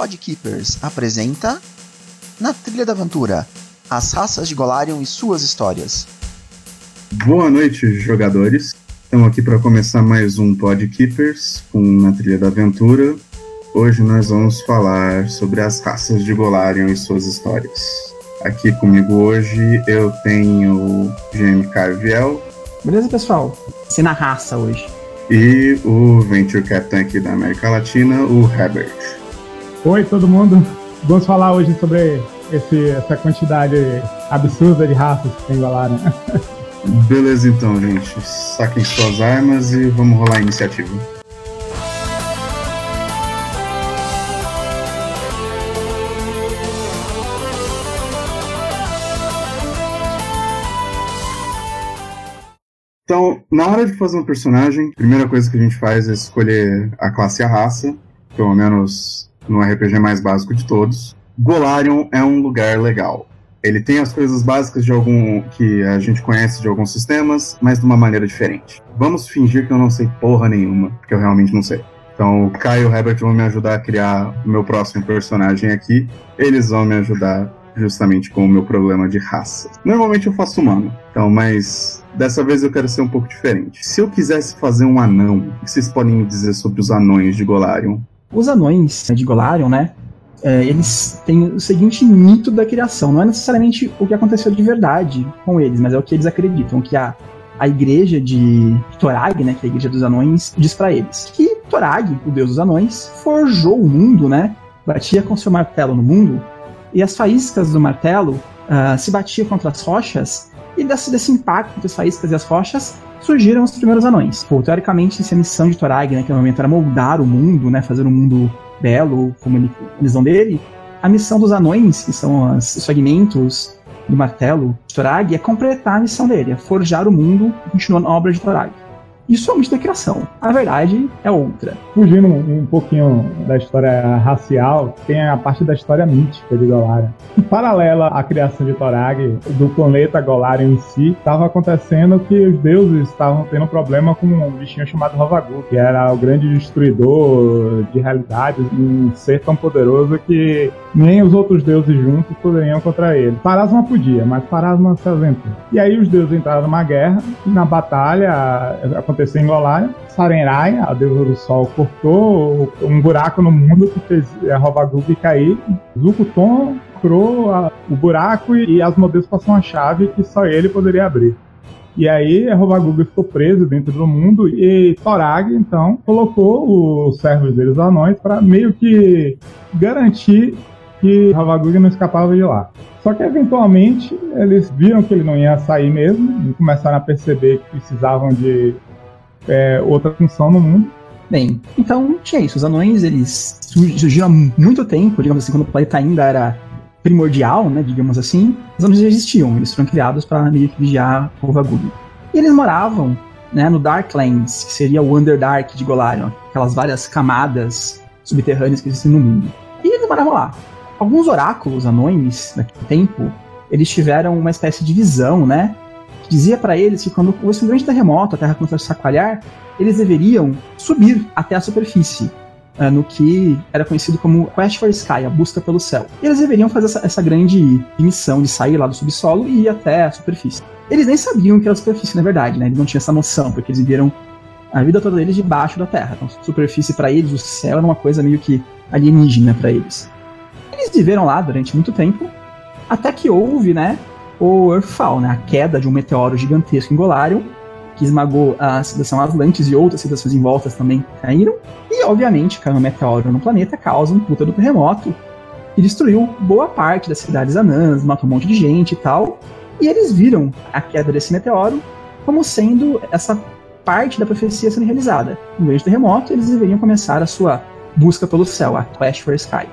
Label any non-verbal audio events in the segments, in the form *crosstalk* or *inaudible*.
Podkeepers apresenta Na Trilha da Aventura As Raças de Golarion e Suas Histórias. Boa noite, jogadores. Estamos aqui para começar mais um Podkeepers com Na Trilha da Aventura. Hoje nós vamos falar sobre as raças de Golarion e suas histórias. Aqui comigo hoje eu tenho o GM Carviel. Beleza, pessoal? Se na raça hoje. E o Venture Captain aqui da América Latina, o Herbert. Oi, todo mundo. Vamos falar hoje sobre esse, essa quantidade absurda de raças que tem em Valara. Beleza, então, gente. Saquem suas armas e vamos rolar a iniciativa. Então, na hora de fazer um personagem, a primeira coisa que a gente faz é escolher a classe e a raça, pelo menos no RPG mais básico de todos. Golarion é um lugar legal. Ele tem as coisas básicas de algum que a gente conhece de alguns sistemas, mas de uma maneira diferente. Vamos fingir que eu não sei porra nenhuma, porque eu realmente não sei. Então, o Caio e o Herbert vão me ajudar a criar o meu próximo personagem aqui. Eles vão me ajudar justamente com o meu problema de raça. Normalmente eu faço humano, então, mas dessa vez eu quero ser um pouco diferente. Se eu quisesse fazer um anão, o que vocês podem me dizer sobre os anões de Golarion? Os anões de Golarion, né? É, eles têm o seguinte mito da criação. Não é necessariamente o que aconteceu de verdade com eles, mas é o que eles acreditam. Que a, a igreja de Torag, né? Que é a igreja dos anões, diz para eles que Torag, o deus dos anões, forjou o mundo, né? Batia com seu martelo no mundo e as faíscas do martelo uh, se batiam contra as rochas e desse, desse impacto entre as faíscas e as rochas surgiram os primeiros anões. Pô, teoricamente, se a missão de Torag, né, que no momento era moldar o mundo, né, fazer um mundo belo, como ele, a visão dele, a missão dos anões, que são os fragmentos do martelo de Torag, é completar a missão dele, é forjar o mundo continuando a obra de Torag. Isso é uma criação. A verdade é outra. Fugindo um, pouquinho da história racial, tem a parte da história mítica de Golarion. Em paralela à criação de Torag, do planeta Golarion em si, estava acontecendo que os deuses estavam tendo problema com um bichinho chamado Rovagul, que era o grande destruidor de realidades, um ser tão poderoso que nem os outros deuses juntos poderiam contra ele. Parasma podia, mas Parasma se ausentou. E aí os deuses entraram numa guerra, e na batalha aconteceu em Golarion, Sarenrai, a deusa do sol, cortou um buraco no mundo que fez a Rovagug cair. Zukuton curou o buraco e Asmodeus passou uma chave que só ele poderia abrir. E aí a Rovagug ficou preso dentro do mundo e Torag, então, colocou os servos deles, anões, para meio que garantir que Ravagug não escapava de lá. Só que eventualmente eles viram que ele não ia sair mesmo e começaram a perceber que precisavam de é, outra função no mundo. Bem, então tinha isso. Os anões eles surgiram há muito tempo, digamos assim, quando o planeta ainda era primordial, né, digamos assim. Os anões já existiam, eles foram criados para meio que vigiar o Ravagug. E eles moravam né, no Darklands, que seria o Underdark de Golarion, aquelas várias camadas subterrâneas que existem no mundo. E eles moravam lá alguns oráculos anões naquele tempo, eles tiveram uma espécie de visão, né? Dizia para eles que quando houvesse um grande terremoto, a Terra começasse a chacoalhar, eles deveriam subir até a superfície, uh, no que era conhecido como Quest for Sky, a busca pelo céu. E eles deveriam fazer essa, essa grande missão de sair lá do subsolo e ir até a superfície. Eles nem sabiam que era a superfície, na verdade, né? Eles não tinham essa noção, porque eles viveram a vida toda deles debaixo da Terra. Então, superfície para eles, o céu era uma coisa meio que alienígena para eles. Eles viveram lá durante muito tempo, até que houve, né, o Earthfall, né, a queda de um meteoro gigantesco em Golarion, que esmagou a civilização Atlantis e outras civilizações em volta também caíram. E, obviamente, caiu um meteoro no planeta, causa um puta do terremoto, que destruiu boa parte das cidades anãs, matou um monte de gente e tal. E eles viram a queda desse meteoro como sendo essa parte da profecia sendo realizada. No meio do terremoto, eles deveriam começar a sua busca pelo céu, a Quest for Sky.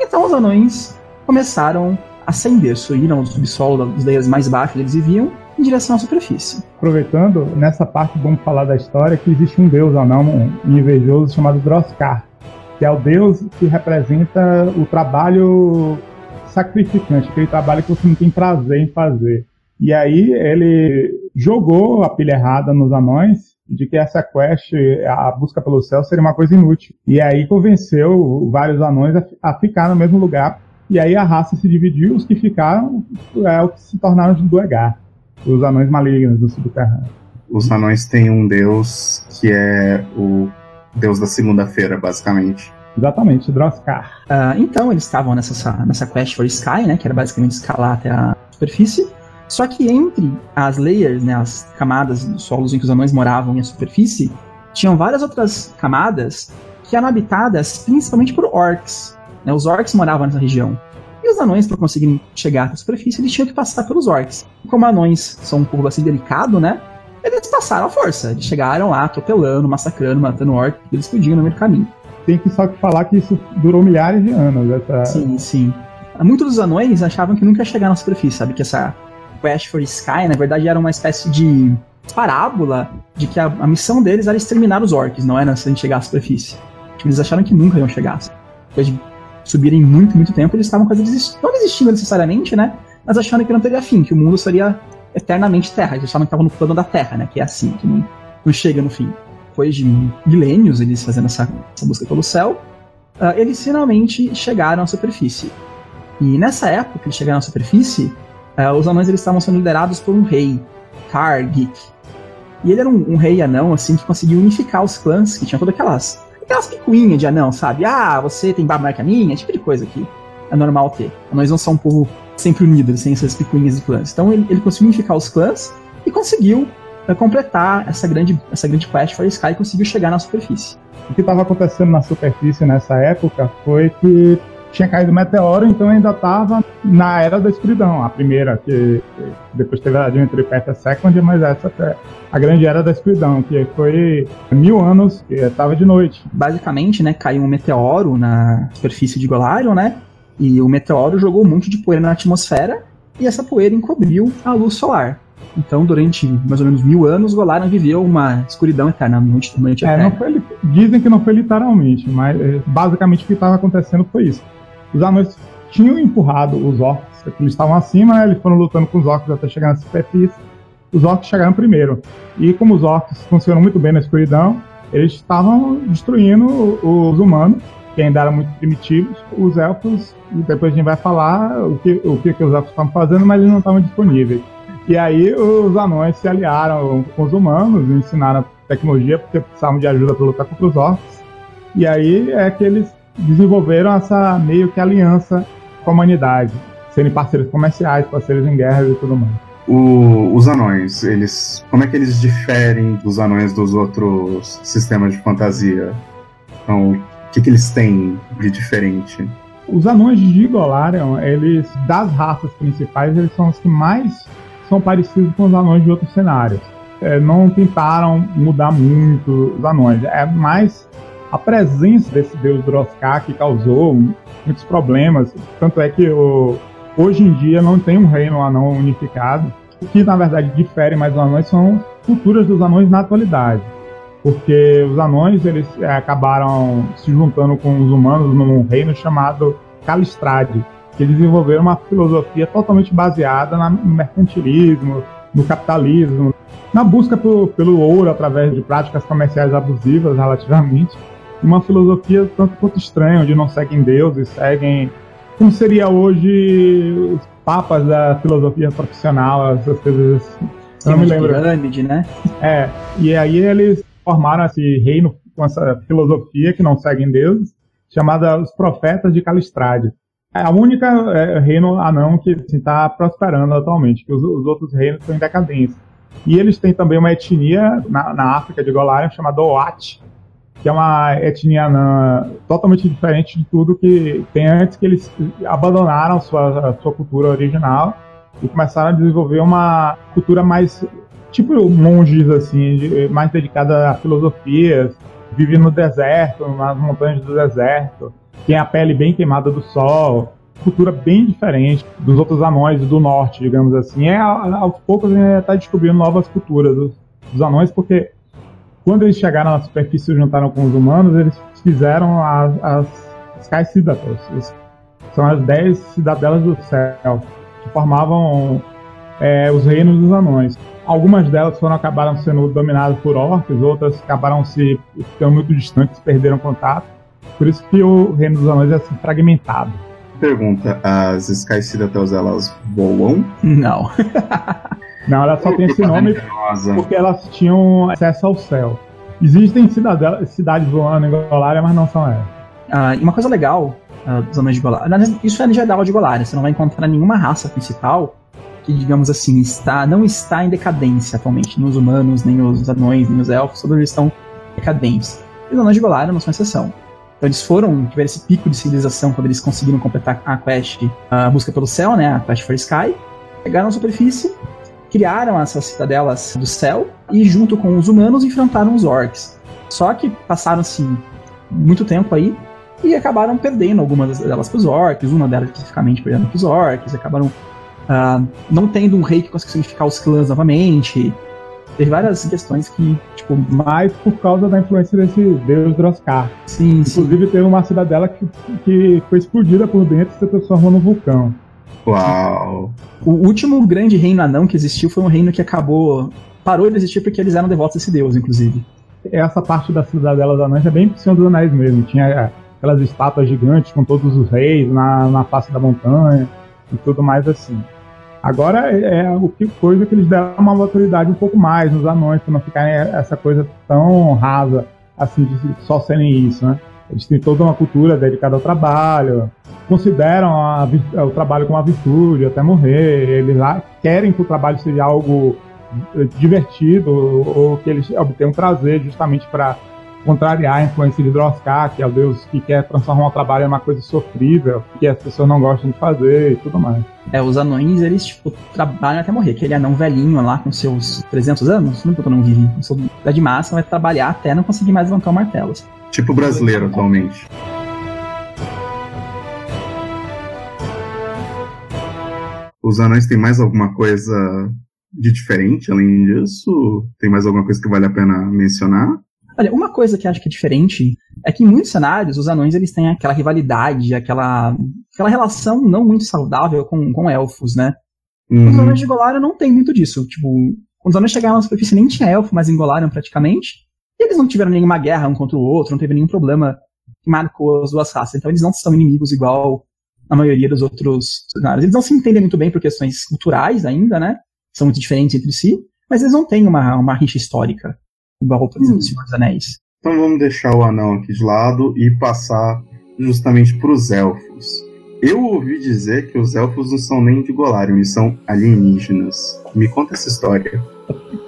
Então os anões começaram ascender, subiram do subsolo dos layers mais baixos eles viviam em direção à superfície. Aproveitando, nessa parte vamos falar da história que existe um deus anão um invejoso chamado Droskar, que é o deus que representa o trabalho sacrificante, aquele trabalho que você não tem prazer em fazer. E aí ele jogou a pilha errada nos anões de que essa quest, a busca pelo céu, seria uma coisa inútil. E aí convenceu vários anões a ficar no mesmo lugar. E aí a raça se dividiu, os que ficaram é o que se tornaram os do Egar, os anões malignos do subterrâneo. Os anões têm um deus que é o deus da segunda-feira, basicamente. Exatamente, Droskar. Uh, então, eles estavam nessa, nessa quest for Sky, né? Que era basicamente escalar até a superfície. Só que entre as layers, né, as camadas dos solos em que os anões moravam e a superfície, tinham várias outras camadas que eram habitadas principalmente por orcs. Né, os orcs moravam nessa região. E os anões, para conseguirem chegar à superfície, eles tinham que passar pelos orcs. E como anões são um povo assim delicado, né? Eles passaram à força. Eles chegaram lá atropelando, massacrando, matando orcs eles podiam no meio do caminho. Tem que só falar que isso durou milhares de anos. Essa... Sim, sim. Muitos dos anões achavam que nunca ia chegar na superfície, sabe? Que essa Quest for Sky, na verdade, era uma espécie de parábola de que a, a missão deles era exterminar os orcs, não era se a gente chegar à superfície. Eles acharam que nunca iam chegar. Depois de subirem muito, muito tempo, eles estavam quase desistindo. Não desistindo necessariamente, né? Mas achando que não teria fim, que o mundo seria eternamente terra. Eles achavam que estavam no plano da terra, né? Que é assim, que não, não chega no fim. Depois de milênios eles fazendo essa, essa busca pelo céu, uh, eles finalmente chegaram à superfície. E nessa época que eles chegaram à superfície, uh, os anões eles estavam sendo liderados por um rei, Targik. E ele era um, um, rei anão, assim, que conseguiu unificar os clãs, que tinham todas aquelas, aquelas picuinhas de anão, sabe? Ah, você tem barba maior que a minha, tipo de coisa aqui. É normal ter. Anões não são um povo sempre unidos, sem essas picuinhas de clãs. Então ele, ele conseguiu unificar os clãs e conseguiu uh, completar essa grande, essa grande quest for Sky e conseguiu chegar na superfície. O que estava acontecendo na superfície nessa época foi que tinha caído meteoro, então ainda estava na era da escuridão, a primeira, que depois teve a Adventure Path Second, mas essa é a grande era da escuridão, que foi mil anos que estava de noite. Basicamente, né, caiu um meteoro na superfície de Golarion, né, e o meteoro jogou um monte de poeira na atmosfera, e essa poeira encobriu a luz solar. Então, durante mais ou menos mil anos, Golarion viveu uma escuridão eterna, noite, noite é, eterna. Não foi, dizem que não foi literalmente, mas é, basicamente o que estava acontecendo foi isso os anões tinham empurrado os orcs, eles estavam acima, né, eles foram lutando com os orcs até chegar na superfície. Os orcs chegaram primeiro. E como os orcs funcionam muito bem na escuridão, eles estavam destruindo os humanos, que ainda eram muito primitivos. Os elfos, depois a gente vai falar o que, o que, que os elfos estavam fazendo, mas eles não estavam disponíveis. E aí os anões se aliaram com os humanos, ensinaram tecnologia, porque precisavam de ajuda para lutar contra os orcs. E aí é que eles desenvolveram essa meio que aliança com a humanidade, sendo parceiros comerciais, parceiros em guerras e tudo mais. O, os anões, eles. Como é que eles diferem dos anões dos outros sistemas de fantasia? Então, o que, que eles têm de diferente? Os anões de Golarion, eles, das raças principais, eles são os que mais são parecidos com os anões de outros cenários. É, não tentaram mudar muito os anões. É mais a presença desse deus Droskar que causou muitos problemas. Tanto é que o, hoje em dia não tem um reino anão unificado. O que na verdade difere mais dos anões são culturas dos anões na atualidade. Porque os anões eles é, acabaram se juntando com os humanos num reino chamado Calistrade, que desenvolveram uma filosofia totalmente baseada no mercantilismo, no capitalismo, na busca por, pelo ouro através de práticas comerciais abusivas relativamente uma filosofia tanto quanto estranha, onde não seguem deuses, seguem como seria hoje os papas da filosofia profissional, essas coisas assim. Eu não me lembro. Pirâmide, né? É, e aí eles formaram esse reino com essa filosofia que não seguem deuses, chamada os profetas de Calistrade. É a única é, reino anão que está assim, prosperando atualmente, que os, os, outros reinos estão em decadência. E eles têm também uma etnia na, na África de Golarion chamada Oat, que é uma etnia anã totalmente diferente de tudo que tem antes, que eles abandonaram sua, sua cultura original e começaram a desenvolver uma cultura mais tipo monges assim, de, mais dedicada a filosofias, vive no deserto, nas montanhas do deserto, tem a pele bem queimada do sol, cultura bem diferente dos outros anões do norte, digamos assim. É, aos poucos a gente está descobrindo novas culturas dos, dos anões, porque quando eles chegaram na superfície e juntaram com os humanos, eles fizeram as, as Sky Citadels. São as 10 cidadelas do céu, que formavam é, os reinos dos anões. Algumas delas foram acabaram sendo dominadas por orcs, outras acabaram se ficando muito distantes, perderam contato. Por isso que o reino dos anões é assim, fragmentado. Pergunta: as Sky Citadels elas voam? Não. *laughs* Não, ela só tem esse nome porque elas tinham acesso ao céu. Existem cidades voando em Golária, mas não são elas. Ah, e uma coisa legal uh, dos anões de Golária, isso é geral de Golária, você não vai encontrar nenhuma raça principal que, digamos assim, está, não está em decadência atualmente. Nos humanos, nem os anões, nem os elfos, todos eles estão decadentes. E os anões de Golária não são exceção. Então eles foram, tiveram esse pico de civilização quando eles conseguiram completar a quest, a busca pelo céu, né, a quest for Sky, pegaram a superfície, criaram essas citadelas do céu e junto com os humanos enfrentaram os orcs. Só que passaram-se muito tempo aí e acabaram perdendo algumas delas para os orcs, uma delas especificamente perdendo para os orcs, acabaram uh, não tendo um rei que conseguisse unificar os clãs novamente. Teve várias questões que, tipo. Mais por causa da influência desse deus Droskar. Sim, Inclusive, sim. teve uma cidadela que, que foi explodida por dentro e se transformou num vulcão. Uau! O último grande reino anão que existiu foi um reino que acabou. parou de existir porque eles eram devotos desse deus, inclusive. Essa parte da cidadela da Anões é bem Senhor dos Anéis mesmo. Tinha aquelas estátuas gigantes com todos os reis na, na face da montanha e tudo mais assim. Agora é, é o que coisa que eles deram uma maturidade um pouco mais nos anões, para não ficarem essa coisa tão rasa, assim, de só serem isso, né? Eles têm toda uma cultura dedicada ao trabalho, consideram a, o trabalho como uma virtude até morrer, eles lá querem que o trabalho seja algo divertido ou que eles obtenham prazer justamente para contrariar a influência de Droskar, que é o deus que quer transformar o trabalho em uma coisa sofrível, que as pessoas não gostam de fazer e tudo mais. É, os anões, eles, tipo, trabalham até morrer. Aquele anão velhinho lá com seus 300 anos, não porque eu não vive, sua de massa, vai trabalhar até não conseguir mais levantar o martelo. Tipo brasileiro atualmente. Os anões têm mais alguma coisa de diferente além disso? Tem mais alguma coisa que vale a pena mencionar? Olha, uma coisa que acho que é diferente é que em muitos cenários os anões eles têm aquela rivalidade, aquela, aquela relação não muito saudável com, com elfos, né? Uhum. Os anões de Golarion não tem muito disso. Tipo, quando os anões chegaram na superfície nem tinha elfo, mas em Golarion praticamente. E eles não tiveram nenhuma guerra um contra o outro, não teve nenhum problema que marcou as duas raças. Então eles não são inimigos igual a maioria dos outros cenários. Eles não se entendem muito bem por questões culturais ainda, né? São muito diferentes entre si, mas eles não têm uma, uma rixa histórica igual, por exemplo, hum. Senhor dos Anéis. Então vamos deixar o anão aqui de lado e passar justamente para os elfos. Eu ouvi dizer que os elfos não são nem de Golarion, eles são alienígenas. Me conta essa história.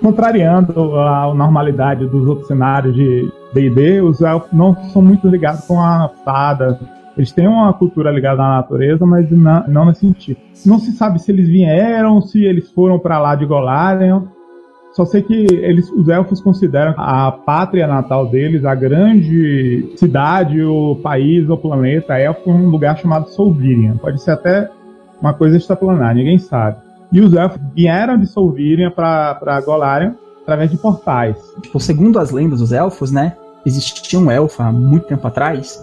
Contrariando a normalidade dos outros cenários de D&D, os elfos não são muito ligados com a fada. Eles têm uma cultura ligada à natureza, mas não, nesse sentido. Não se sabe se eles vieram, se eles foram para lá de Golarion. Só sei que eles, os elfos consideram a pátria natal deles, a grande cidade, o país, o planeta elfo, um lugar chamado Solvirian. Pode ser até uma coisa extraplanar, ninguém sabe. E os elfos vieram de Solvirian para Golarion através de portais. Tipo, segundo as lendas dos elfos, né? Existia um elfo há muito tempo atrás,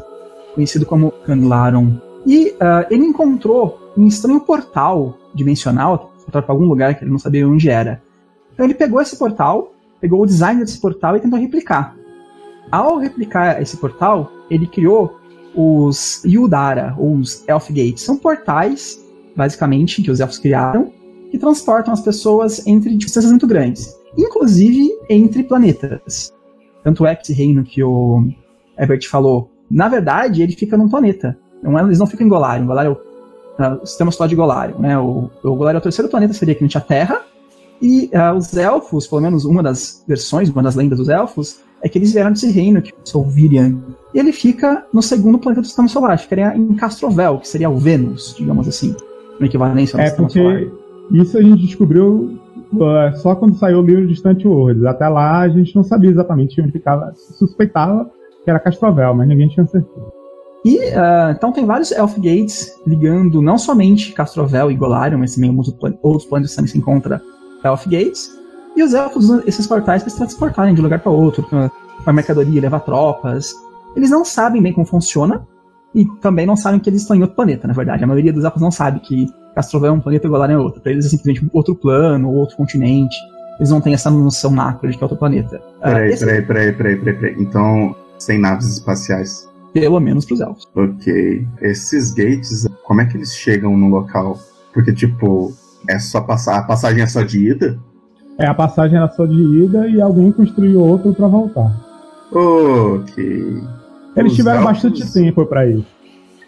conhecido como Canlaron. E uh, ele encontrou um estranho portal dimensional, para algum lugar que ele não sabia onde era. Então ele pegou esse portal, pegou o design desse portal e tentou replicar. Ao replicar esse portal, ele criou os Yudara, ou os Elf Gates. São portais, basicamente, que os elfos criaram, que transportam as pessoas entre distâncias muito grandes, inclusive entre planetas. Tanto é que reino que o Ebert falou, na verdade, ele fica num planeta. É, eles não ficam em. Golarion é o, o sistema solar de Golarion. Né? O, o é o terceiro planeta, seria que não Terra, e uh, os elfos, pelo menos uma das versões, uma das lendas dos elfos, é que eles vieram desse reino, que são Virian. E ele fica no segundo planeta do sistema solar, ficaria em Castrovel, que seria o Vênus, digamos assim. No equivalência ao é sistema porque solar. Isso a gente descobriu uh, só quando saiu o livro Distante Worlds. Até lá a gente não sabia exatamente onde ficava. Suspeitava que era Castrovel, mas ninguém tinha certeza. E uh, então tem vários Elf Gates ligando não somente Castrovel e Golarion, mas também outros planetas também se encontra Elf Gates, e os elfos usam esses portais para se transportarem de um lugar para outro, para mercadoria, levar tropas. Eles não sabem bem como funciona, e também não sabem que eles estão em outro planeta, na verdade. A maioria dos elfos não sabe que Castrovel é um planeta e Golarion é outro. Pra eles é simplesmente outro plano, ou outro continente. Eles não têm essa noção macro de que é outro planeta. Peraí, Ah, esse- peraí, peraí, peraí, peraí, peraí. Então, sem naves espaciais. Pelo menos pros elfos. Ok. Esses gates, como é que eles chegam no local? Porque, tipo, é só passar. A passagem é só de ida? É, a passagem era só de ida e alguém construiu outro pra voltar. Ok. Eles Os tiveram elfos- bastante tempo pra isso.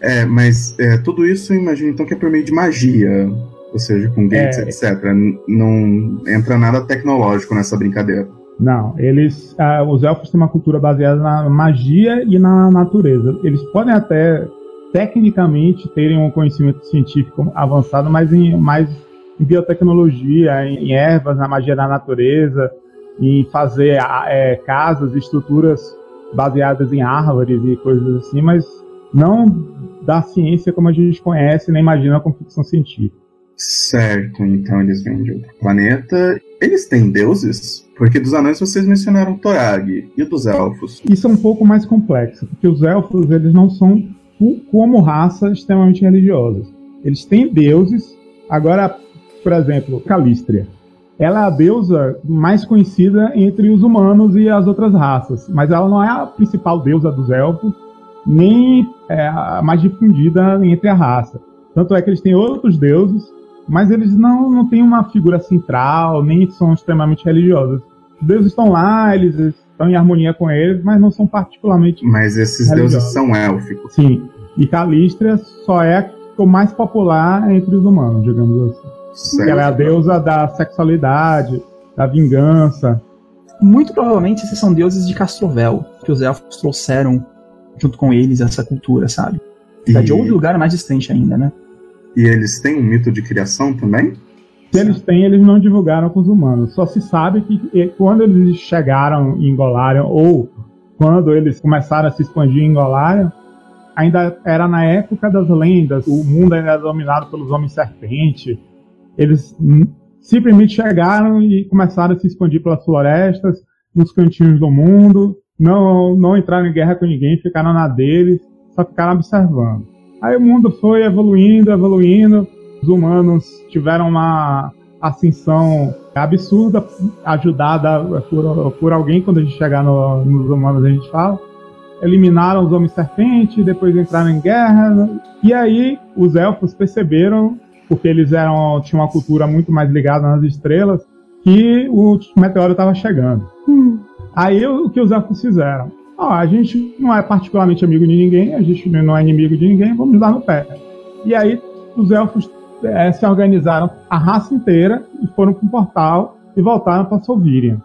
É, mas é, tudo isso eu imagino então que é por meio de magia. Ou seja, com gates, É. etc. Não entra nada tecnológico nessa brincadeira. Não, eles. ah, os elfos têm uma cultura baseada na magia e na natureza. Eles podem até, tecnicamente, terem um conhecimento científico avançado, mas em, mais em biotecnologia, em, ervas, na magia da natureza, em fazer é, casas, estruturas baseadas em árvores e coisas assim, mas não da ciência como a gente conhece, nem imagina com ficção científica. Certo, então eles vêm de outro planeta. Eles têm deuses? Porque dos anões vocês mencionaram Torag. E dos elfos? Isso é um pouco mais complexo, porque os elfos eles não são, co- como raça, extremamente religiosos. Eles têm deuses. Agora, por exemplo, Calístria. Ela é a deusa mais conhecida entre os humanos e as outras raças, mas ela não é a principal deusa dos elfos, nem é a mais difundida entre a raça. Tanto é que eles têm outros deuses, mas eles não, não têm uma figura central, nem são extremamente religiosos. Os deuses estão lá, eles estão em harmonia com eles, mas não são particularmente. Mas esses Religiosos. deuses são élficos. Sim. E Calístria só é a ficou mais popular entre os humanos, digamos assim. Certo. Ela é a deusa da sexualidade, da vingança. Muito provavelmente esses são deuses de Castrovel, que os elfos trouxeram junto com eles essa cultura, sabe? É de outro E, lugar mais distante ainda, né? e eles têm um mito de criação também? Se eles têm, eles não divulgaram com os humanos. Só se sabe que quando eles chegaram em Golarion, ou quando eles começaram a se expandir em Golarion, ainda era na época das lendas. O mundo ainda era dominado pelos homens-serpente. Eles simplesmente chegaram e começaram a se expandir pelas florestas, nos cantinhos do mundo. Não, não entraram em guerra com ninguém, ficaram na deles, só ficaram observando. Aí o mundo foi evoluindo, evoluindo os humanos tiveram uma ascensão absurda, ajudada por, por alguém, quando a gente chegar no- nos humanos a gente fala. Eliminaram os homens-serpente, depois entraram em guerra. E aí os elfos perceberam, porque eles eram tinham uma cultura muito mais ligada nas estrelas, que o meteoro estava chegando. Aí o que os elfos fizeram? Ó, a gente não é particularmente amigo de ninguém, a gente não é inimigo de ninguém, vamos dar no pé. E aí os elfos eh, se organizaram a raça inteira e foram para um portal e voltaram para Solvirian.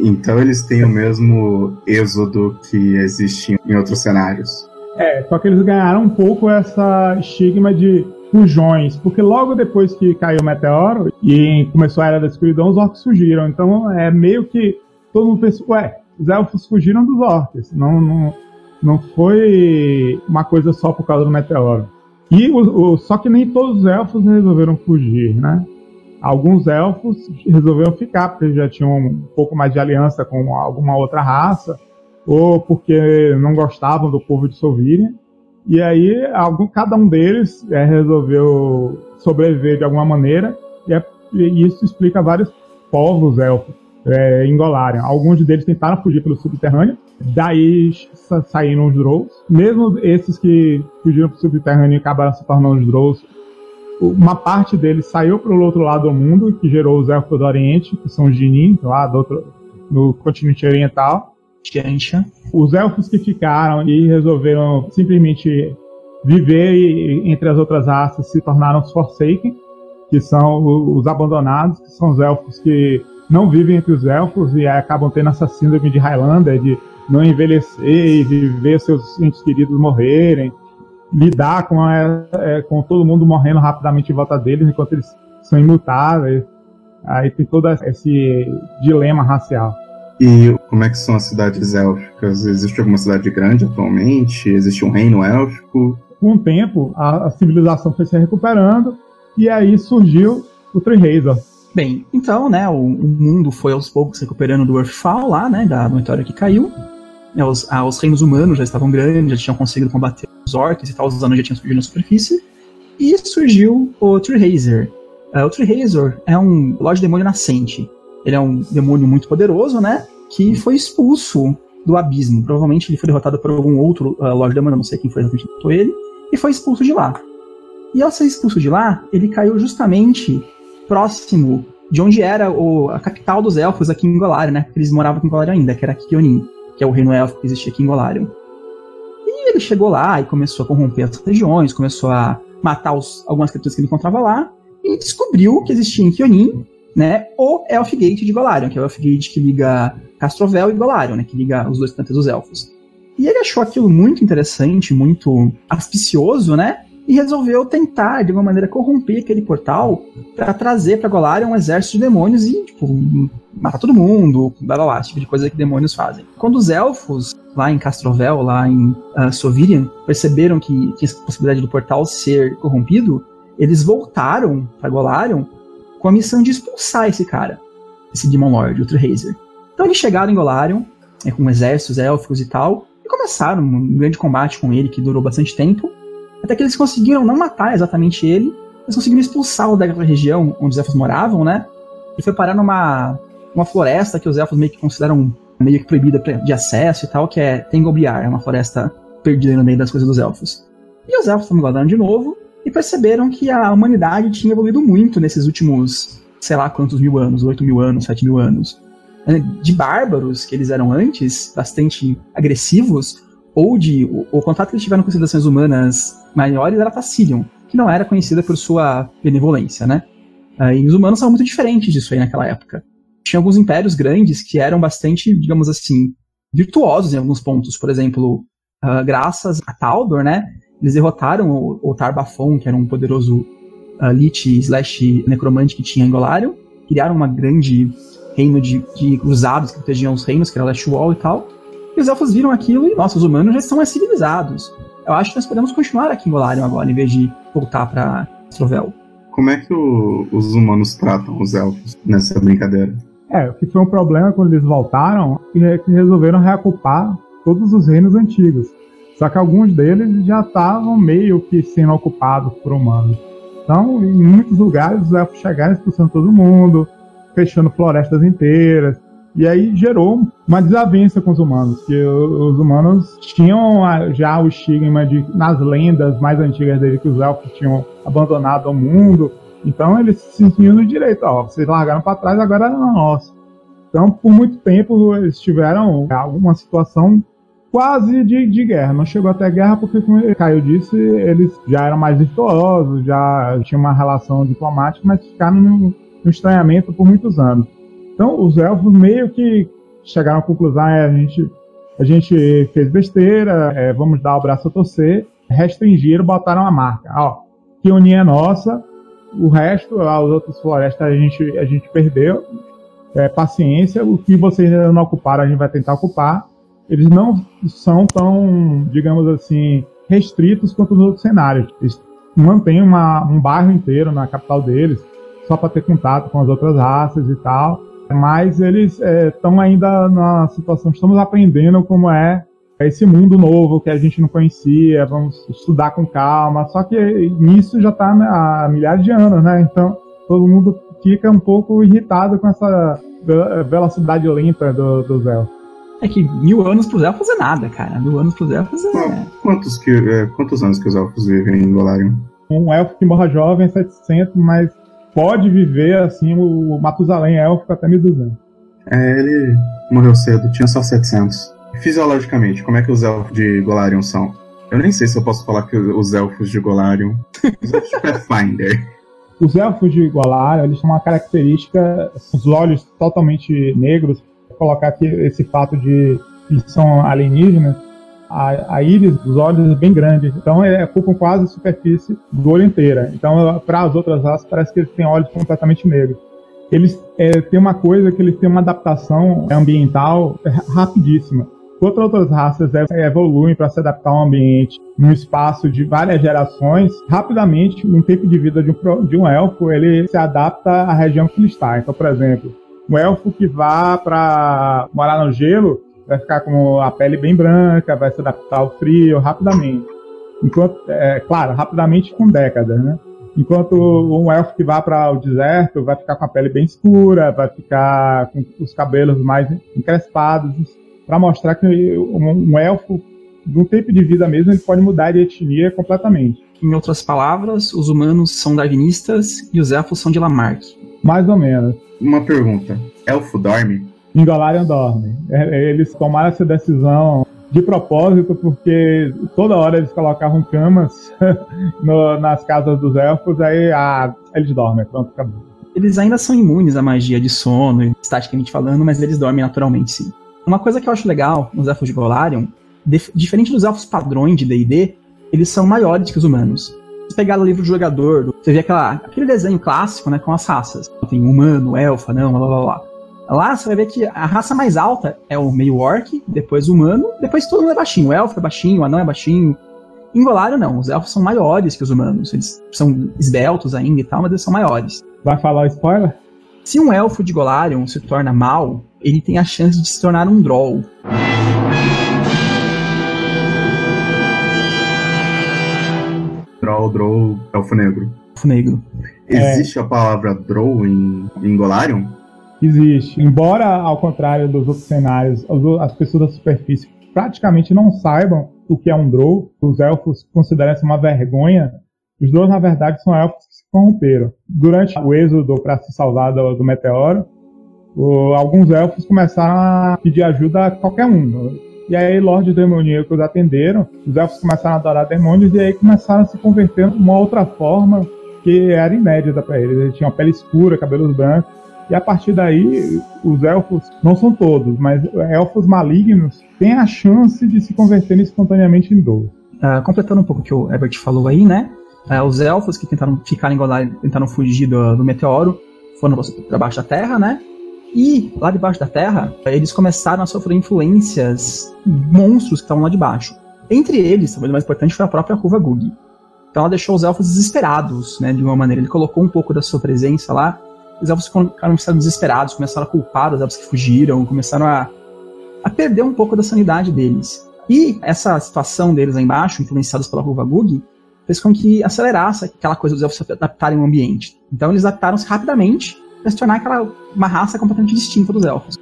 Então eles têm o mesmo êxodo que existe em outros cenários. É, só que eles ganharam um pouco essa estigma de fujões, porque logo depois que caiu o meteoro e começou a Era da Escuridão, os orcs surgiram. Então é meio que todo mundo pensou, ué, os elfos fugiram dos orcs. Não, não, não foi uma coisa só por causa do meteoro. E o, o- só que nem todos os elfos resolveram fugir, né? Alguns elfos resolveram ficar porque já tinham um pouco mais de aliança com alguma outra raça, ou porque não gostavam do povo de Solvíria. E aí, algum, cada um deles é, resolveu sobreviver de alguma maneira, e, é- e isso explica vários povos elfos é, em Golarion. Alguns deles tentaram fugir pelo subterrâneo, daí sa- saíram os Drolls. Mesmo esses que fugiram pelo subterrâneo e acabaram se tornando os Drolls, uma parte deles saiu para o outro lado do mundo, que gerou os Elfos do Oriente, que são os Jinin, lá do outro, no continente oriental. Os elfos que ficaram e resolveram simplesmente viver e- entre as outras raças se tornaram os Forsaken, que são os abandonados, que são os elfos que não vivem entre os elfos e acabam tendo essa síndrome de Highlander, de não envelhecer e de ver seus entes queridos morrerem, lidar com, a- é, com todo mundo morrendo rapidamente em volta deles enquanto eles são imutáveis. Aí tem todo esse dilema racial. E como é que são as cidades élficas? Existe alguma cidade grande atualmente? Existe um reino élfico? com o tempo, a, a civilização foi se recuperando e aí surgiu o Razor. Bem, então, né, o, o mundo foi aos poucos recuperando do Earthfall lá, né, da meteora que caiu. né, os, ah, os reinos humanos já estavam grandes, já tinham conseguido combater os orcs e tal, os anões já tinham surgido na superfície. E surgiu o Treehazer. Uh, o Treehazer é um Lorde Demônio nascente. Ele é um demônio muito poderoso, né? Que foi expulso do abismo. Provavelmente ele foi derrotado por algum outro uh, Lorde Demônio, não sei quem foi exatamente derrotou ele, e foi expulso de lá. E ao ser expulso de lá, ele caiu justamente próximo de onde era o, a capital dos elfos aqui em Golarion, né? Porque eles moravam em Golarion ainda, que era Kionin, que é o reino élfico que existia aqui em Golarion. E ele chegou lá e começou a corromper as regiões, começou a matar os, algumas criaturas que ele encontrava lá, e descobriu que existia em Kionin, né, o Elfgate de Golarion, que é o Elfgate que liga Castrovel e Golarion, né, que liga os dois planetas dos elfos. E ele achou aquilo muito interessante, muito auspicioso, né? e resolveu tentar, de alguma maneira, corromper aquele portal para trazer para Golarion um exército de demônios e, tipo, matar todo mundo, blá blá blá, esse tipo de coisa que demônios fazem. Quando os elfos, lá em Castrovel, lá em uh, Sovirian, perceberam que tinha essa possibilidade do portal ser corrompido, eles voltaram para Golarion com a missão de expulsar esse cara, esse Demon Lord, o Trehazer. Então eles chegaram em Golarion, é, com exércitos élficos e tal, e começaram um grande combate com ele que durou bastante tempo, até que eles conseguiram não matar exatamente ele, eles conseguiram expulsá-lo daquela região onde os elfos moravam, né? E foi parar numa uma floresta que os elfos meio que consideram meio que proibida de acesso e tal, que é Tengobriar, é uma floresta perdida no meio das coisas dos elfos. E os elfos estão guardando de novo e perceberam que a humanidade tinha evoluído muito nesses últimos, sei lá quantos mil anos, 8 mil anos, 7 mil anos. De bárbaros que eles eram antes, bastante agressivos, ou de. O, o contato que eles tiveram com civilizações humanas maiores era Tassilion, que não era conhecida por sua benevolência, né? Uh, e os humanos são muito diferentes disso aí naquela época. Tinha alguns impérios grandes que eram bastante, digamos assim, virtuosos em alguns pontos. Por exemplo, uh, graças a Taldor, né? Eles derrotaram o, o Tarbafon, que era um poderoso uh, Lich slash necromante que tinha em Golarion. Criaram uma grande reino de, de cruzados que protegiam os reinos, que era Last Wall e tal. E os elfos viram aquilo e, nossa, os humanos já estão mais civilizados. Eu acho que nós podemos continuar aqui em Golarion agora, em vez de voltar para Strovel. Como é que o, os humanos tratam os elfos nessa brincadeira? É, o que foi um problema quando eles voltaram é que resolveram reocupar todos os reinos antigos. Só que alguns deles já estavam meio que sendo ocupados por humanos. Então, em muitos lugares, os elfos chegaram expulsando todo mundo, fechando florestas inteiras, e aí gerou uma desavença com os humanos, que os humanos tinham já o estigma de, nas lendas mais antigas dele, que os elfos tinham abandonado o mundo. Então eles se sentiam no direito, ó, vocês largaram para trás, agora era nosso. Então, por muito tempo, eles tiveram alguma situação quase de, de guerra. Não chegou até guerra porque, como Caio disse, eles já eram mais virtuosos, já tinham uma relação diplomática, mas ficaram no estranhamento por muitos anos. Então, os elfos meio que chegaram à conclusão: é, a, gente, a gente fez besteira, é, vamos dar o braço a torcer. Restringiram, botaram a marca. Ó, Kioni é nossa, o resto, as outras florestas a gente, a gente perdeu. É, paciência, o que vocês não ocuparam, a gente vai tentar ocupar. Eles não são tão, digamos assim, restritos quanto os outros cenários. Eles mantêm uma, um bairro inteiro na capital deles, só para ter contato com as outras raças e tal mas eles estão é, ainda na situação, estamos aprendendo como é esse mundo novo que a gente não conhecia, vamos estudar com calma, só que nisso já está há milhares de anos, né? Então todo mundo fica um pouco irritado com essa velocidade lenta do, dos. É que mil anos para os elfos é nada, cara. Mil anos para os elfos é. Quantos, que, é, quantos anos que os elfos vivem em Golarion? Um elfo que morra jovem é 700, mas pode viver assim o Matusalém élfico até 1200. É, ele morreu cedo, tinha só 700. Fisiologicamente, como é que os elfos de Golarion são? Eu nem sei se eu posso falar que os elfos de Golarion. Os elfos de Pathfinder. *laughs* Os elfos de Golarion, eles têm uma característica, os olhos totalmente negros. Colocar aqui esse fato de eles são alienígenas a, a íris dos olhos é bem grande, então é, ocupam quase a superfície do olho inteira. Então, para as outras raças, parece que eles têm olhos completamente negros. Eles é, têm uma coisa que eles têm uma adaptação ambiental rapidíssima. Enquanto outras raças evoluem para se adaptar ao ambiente num espaço de várias gerações, rapidamente, no tempo de vida de um, de um elfo, ele se adapta à região que ele está. Então, por exemplo, um elfo que vá para morar no gelo, vai ficar com a pele bem branca, vai se adaptar ao frio rapidamente. Enquanto, é, claro, rapidamente com décadas, né? Enquanto um elfo que vai para o deserto vai ficar com a pele bem escura, vai ficar com os cabelos mais encrespados, para mostrar que um, um elfo, no tempo de vida mesmo, ele pode mudar de etnia completamente. Em outras palavras, os humanos são darwinistas e os elfos são de Lamarck. Mais ou menos. Uma pergunta: elfo dorme? Em Golarion dorme. É, eles tomaram essa decisão de propósito, porque toda hora eles colocavam camas *laughs* no, nas casas dos elfos, aí ah, eles dormem, pronto, acabou. Eles ainda são imunes à magia de sono, estaticamente falando, mas eles dormem naturalmente, sim. Uma coisa que eu acho legal nos elfos de Golarion, diferente dos elfos padrões de D&D, eles são maiores que os humanos. Pegar o livro do jogador, você vê aquela, aquele desenho clássico, né, com as raças. Tem humano, elfo, não, blá blá blá. Lá você vai ver que a raça mais alta é o meio orc, depois o humano, depois todo mundo é baixinho. O elfo é baixinho, o anão é baixinho. Em Golarion, não. Os elfos são maiores que os humanos. Eles são esbeltos ainda e tal, mas eles são maiores. Vai falar spoiler? Se um elfo de Golarion se torna mal, ele tem a chance de se tornar um Droll. Droll, Elfo Negro. Elfo Negro. Existe é. a palavra Droll em, em Golarion? Existe. Embora, ao contrário dos outros cenários, as pessoas da superfície praticamente não saibam o que é um Drow, os elfos consideram isso uma vergonha, os Drows, na verdade, são elfos que se corromperam. Durante o êxodo para se salvar do, do meteoro, o, alguns elfos começaram a pedir ajuda a qualquer um. E aí, lordes demoníacos atenderam, os elfos começaram a adorar demônios e aí começaram a se converter de uma outra forma que era inédita para eles. Eles tinham pele escura, cabelos brancos. E a partir daí, os elfos, não são todos, mas elfos malignos têm a chance de se converterem espontaneamente em Dou. Uh, completando um pouco o que o Herbert falou aí, né? Uh, os elfos que tentaram ficar em Golar, tentaram fugir do, do meteoro, foram para baixo da Terra, né? E lá debaixo da Terra, eles começaram a sofrer influências monstros que estavam lá debaixo. Entre eles, talvez o mais importante foi a própria Ruva Gug. Então ela deixou os elfos desesperados, né, de uma maneira. Ele colocou um pouco da sua presença lá os elfos ficaram desesperados, começaram a culpar os elfos que fugiram, começaram a, a perder um pouco da sanidade deles. E essa situação deles lá embaixo, influenciados pela Ruva Gug, fez com que acelerasse aquela coisa dos elfos se adaptarem ao ambiente. Então eles adaptaram-se rapidamente para se tornar aquela, uma raça completamente distinta dos elfos.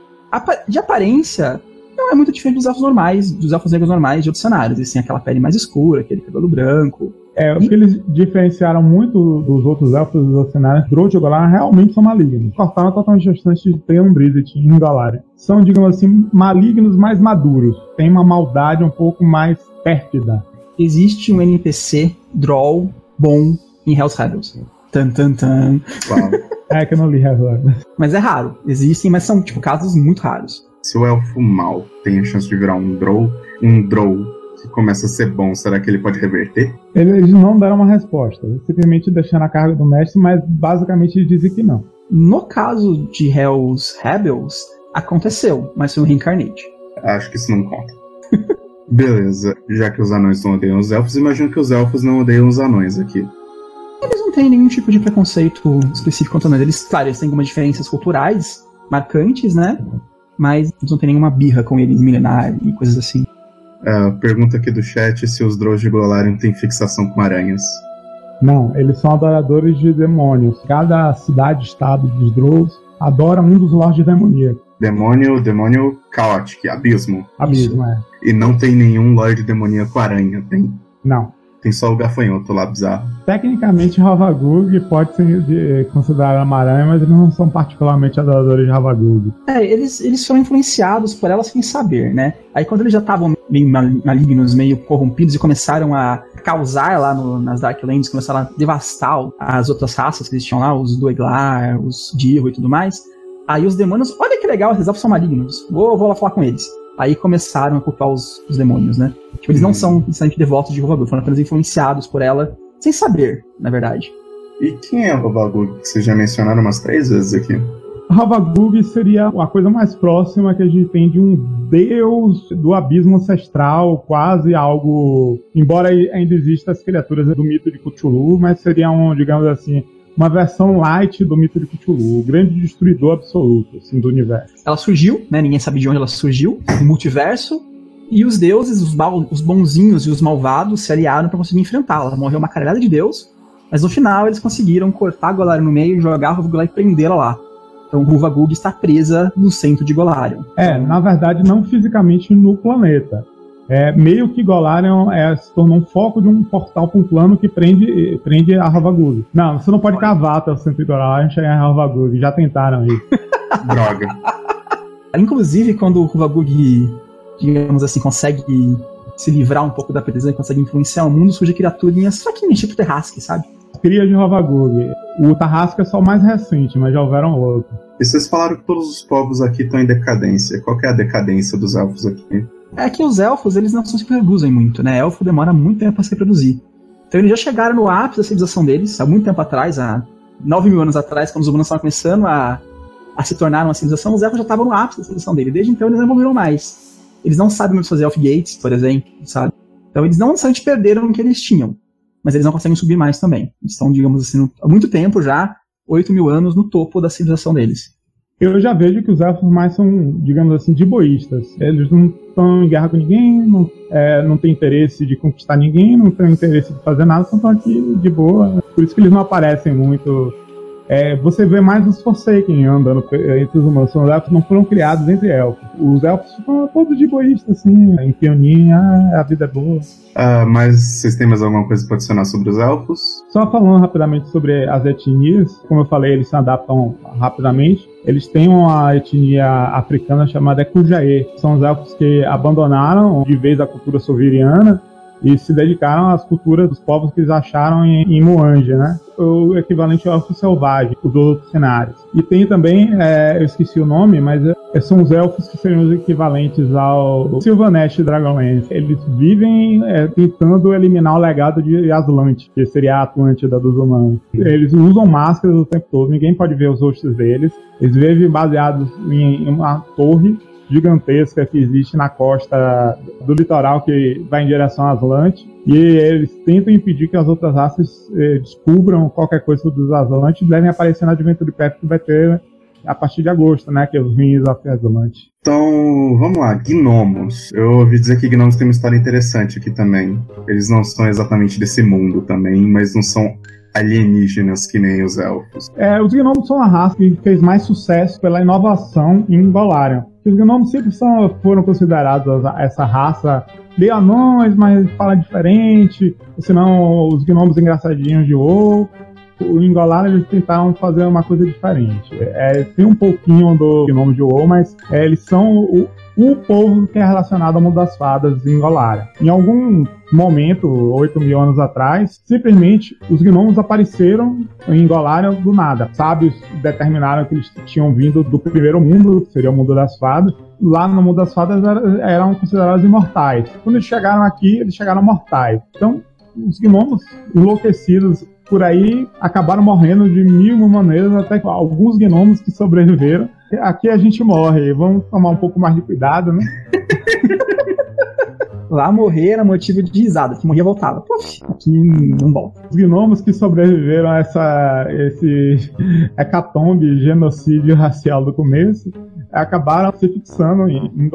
De aparência, não é muito diferente dos elfos normais, dos elfos negros normais de outros cenários. Eles têm aquela pele mais escura, aquele cabelo branco, é, o que eles diferenciaram muito dos outros elfos dos cenários, Drow e Galar realmente são malignos. Cortaram totalmente distante de Theon Brizet e Galar. São, digamos assim, malignos mais maduros. Tem uma maldade um pouco mais pérfida. Existe um NPC Droll bom em Hell's Rebels. Tan, tan, tan. Uau. É que eu não li Rebels. Mas é raro. Existem, mas são, tipo, casos muito raros. Se o elfo mal tem a chance de virar um Drow, um Drow que começa a ser bom, será que ele pode reverter? Eles não deram uma resposta, simplesmente deixando a carga do mestre, mas basicamente dizem que não. No caso de Hells Rebels, aconteceu, mas foi um Reincarnate. Acho que isso não conta. *laughs* Beleza, já que os anões não odeiam os elfos, imagino que os elfos não odeiam os anões aqui. Eles não têm nenhum tipo de preconceito específico contra nós. Eles, claro, eles têm algumas diferenças culturais marcantes, né? Mas eles não têm nenhuma birra com eles milenar e coisas assim. Uh, pergunta aqui do chat se os Drows de Golarion têm fixação com aranhas. Não, eles são adoradores de demônios. Cada cidade-estado dos Drows adora um dos Lordes Demoníacos. Demônio, demônio caótico, abismo. Abismo, é. E não tem nenhum Lorde Demoníaco aranha, tem? Não. Tem só o gafanhoto lá bizarro. Tecnicamente, Ravagug pode ser considerado uma aranha, mas eles não são particularmente adoradores de Ravagug. É, eles, eles foram influenciados por ela sem saber, né? Aí quando eles já estavam meio malignos, meio corrompidos e começaram a causar lá no, nas Darklands, começaram a devastar as outras raças que eles tinham lá, os Dueglar, os Dirro e tudo mais. Aí os demônios, olha que legal, esses elfos são malignos, vou, vou lá falar com eles. Aí começaram a culpar os, os demônios, né? Tipo, eles não uhum. são necessariamente devotos de Rovagug, foram apenas influenciados por ela, sem saber, na verdade. E quem é? Que vocês já mencionaram umas três vezes aqui. Ravagug seria a coisa mais próxima que a gente tem de um deus do abismo ancestral, quase algo. Embora ainda existam as criaturas do mito de Cthulhu, mas seria um, digamos assim, uma versão light do mito de Cthulhu, o grande destruidor absoluto assim, do universo. Ela surgiu, né? Ninguém sabe de onde ela surgiu, no multiverso, e os deuses, os, mal, os bonzinhos e os malvados se aliaram para conseguir enfrentá-la. Morreu uma caralhada de deus, mas no final eles conseguiram cortar a Golarion no meio, jogar a Ruva e prendê-la lá. Então Ruva Gug está presa no centro de Golarion. É, na verdade não fisicamente no planeta. É, meio que Golarion é, se tornou um foco de um portal para um plano que prende, prende a Ravagug. Não, você não pode cavar até o centro de Golarion chegar em Ravagug. Já tentaram aí. *laughs* Droga. Inclusive, quando o Ruvagug, digamos assim, consegue se livrar um pouco da prisão e consegue influenciar o mundo, surge criaturinhas fraquinhas, tipo Terrasque, sabe? Cria de Ravagug. O Tarrasque é só o mais recente, mas já houveram outros. E vocês falaram que todos os povos aqui estão em decadência. Qual que é a decadência dos elfos aqui? É que os elfos, eles não se reproduzem muito, né? Elfo demora muito tempo para se reproduzir. Então eles já chegaram no ápice da civilização deles, há muito tempo atrás, há 9 mil anos atrás, quando os humanos estavam começando a, a se tornar uma civilização, os elfos já estavam no ápice da civilização deles. Desde então eles não evoluíram mais. Eles não sabem muito fazer elf gates, por exemplo, sabe? Então eles não necessariamente perderam o que eles tinham, mas eles não conseguem subir mais também. Eles estão, digamos assim, há muito tempo já, 8 mil anos, no topo da civilização deles. Eu já vejo que os elfos mais são, digamos assim, de boístas. Eles não estão em guerra com ninguém, não, é, não tem interesse de conquistar ninguém, não tem interesse de fazer nada, só estão aqui de boa. Por isso que eles não aparecem muito é, você vê mais os Forsaken andando entre os humanos. Os elfos não foram criados entre elfos. Os elfos ficam todos de boísta, assim, em pioninha, ah, a vida é boa. Uh, mas vocês têm mais alguma coisa para adicionar sobre os elfos? Só falando rapidamente sobre as etnias, como eu falei, eles se adaptam rapidamente. Eles têm uma etnia africana chamada Kujaê. São os elfos que abandonaram de vez a cultura soveriana e se dedicaram às culturas dos povos que eles acharam em, em Moanja, né? O equivalente ao elfo selvagem, os outros cenários. E tem também, é, eu esqueci o nome, mas é, são os elfos que seriam os equivalentes ao Sylvanest Dragonlance. Eles vivem é, tentando eliminar o legado de Aslante, que seria a Atlântida dos humanos. Eles usam máscaras o tempo todo, ninguém pode ver os rostos deles. Eles vivem baseados em uma torre gigantesca que existe na costa do litoral que vai em direção a Atlante. E eles tentam impedir que as outras raças eh, descubram qualquer coisa dos Atlantes devem aparecer na Adventure Path que vai ter a partir de agosto, né? Que é os Ruins of Atlante. Então, vamos lá, gnomos. Eu ouvi dizer que gnomos tem uma história interessante aqui também. Eles não são exatamente desse mundo também, mas não são alienígenas que nem os elfos. É, os gnomos são a raça que fez mais sucesso pela inovação em Golarion. Os gnomos sempre são, foram considerados essa raça de anões, mas fala diferente, senão os gnomos engraçadinhos de WoW. Em Golarion eles tentaram fazer uma coisa diferente. É, tem um pouquinho do gnomo de WoW, mas é, eles são o, o povo que é relacionado ao mundo das fadas em Golarion. Em algum momento, 8 mil anos atrás, simplesmente os gnomos apareceram em Golarion do nada. Sábios determinaram que eles tinham vindo do primeiro mundo, que seria o mundo das fadas. Lá no mundo das fadas eram considerados imortais. Quando eles chegaram aqui, eles chegaram mortais. Então, os gnomos enlouquecidos por aí acabaram morrendo de mil maneiras, até alguns gnomos que sobreviveram Aqui a gente morre, vamos tomar um pouco mais de cuidado, né? *laughs* Lá morrer era motivo de risada, que morria voltava. Puf, aqui não volta. Os gnomos que sobreviveram a essa, esse hecatombe, genocídio racial do começo, acabaram se fixando em, em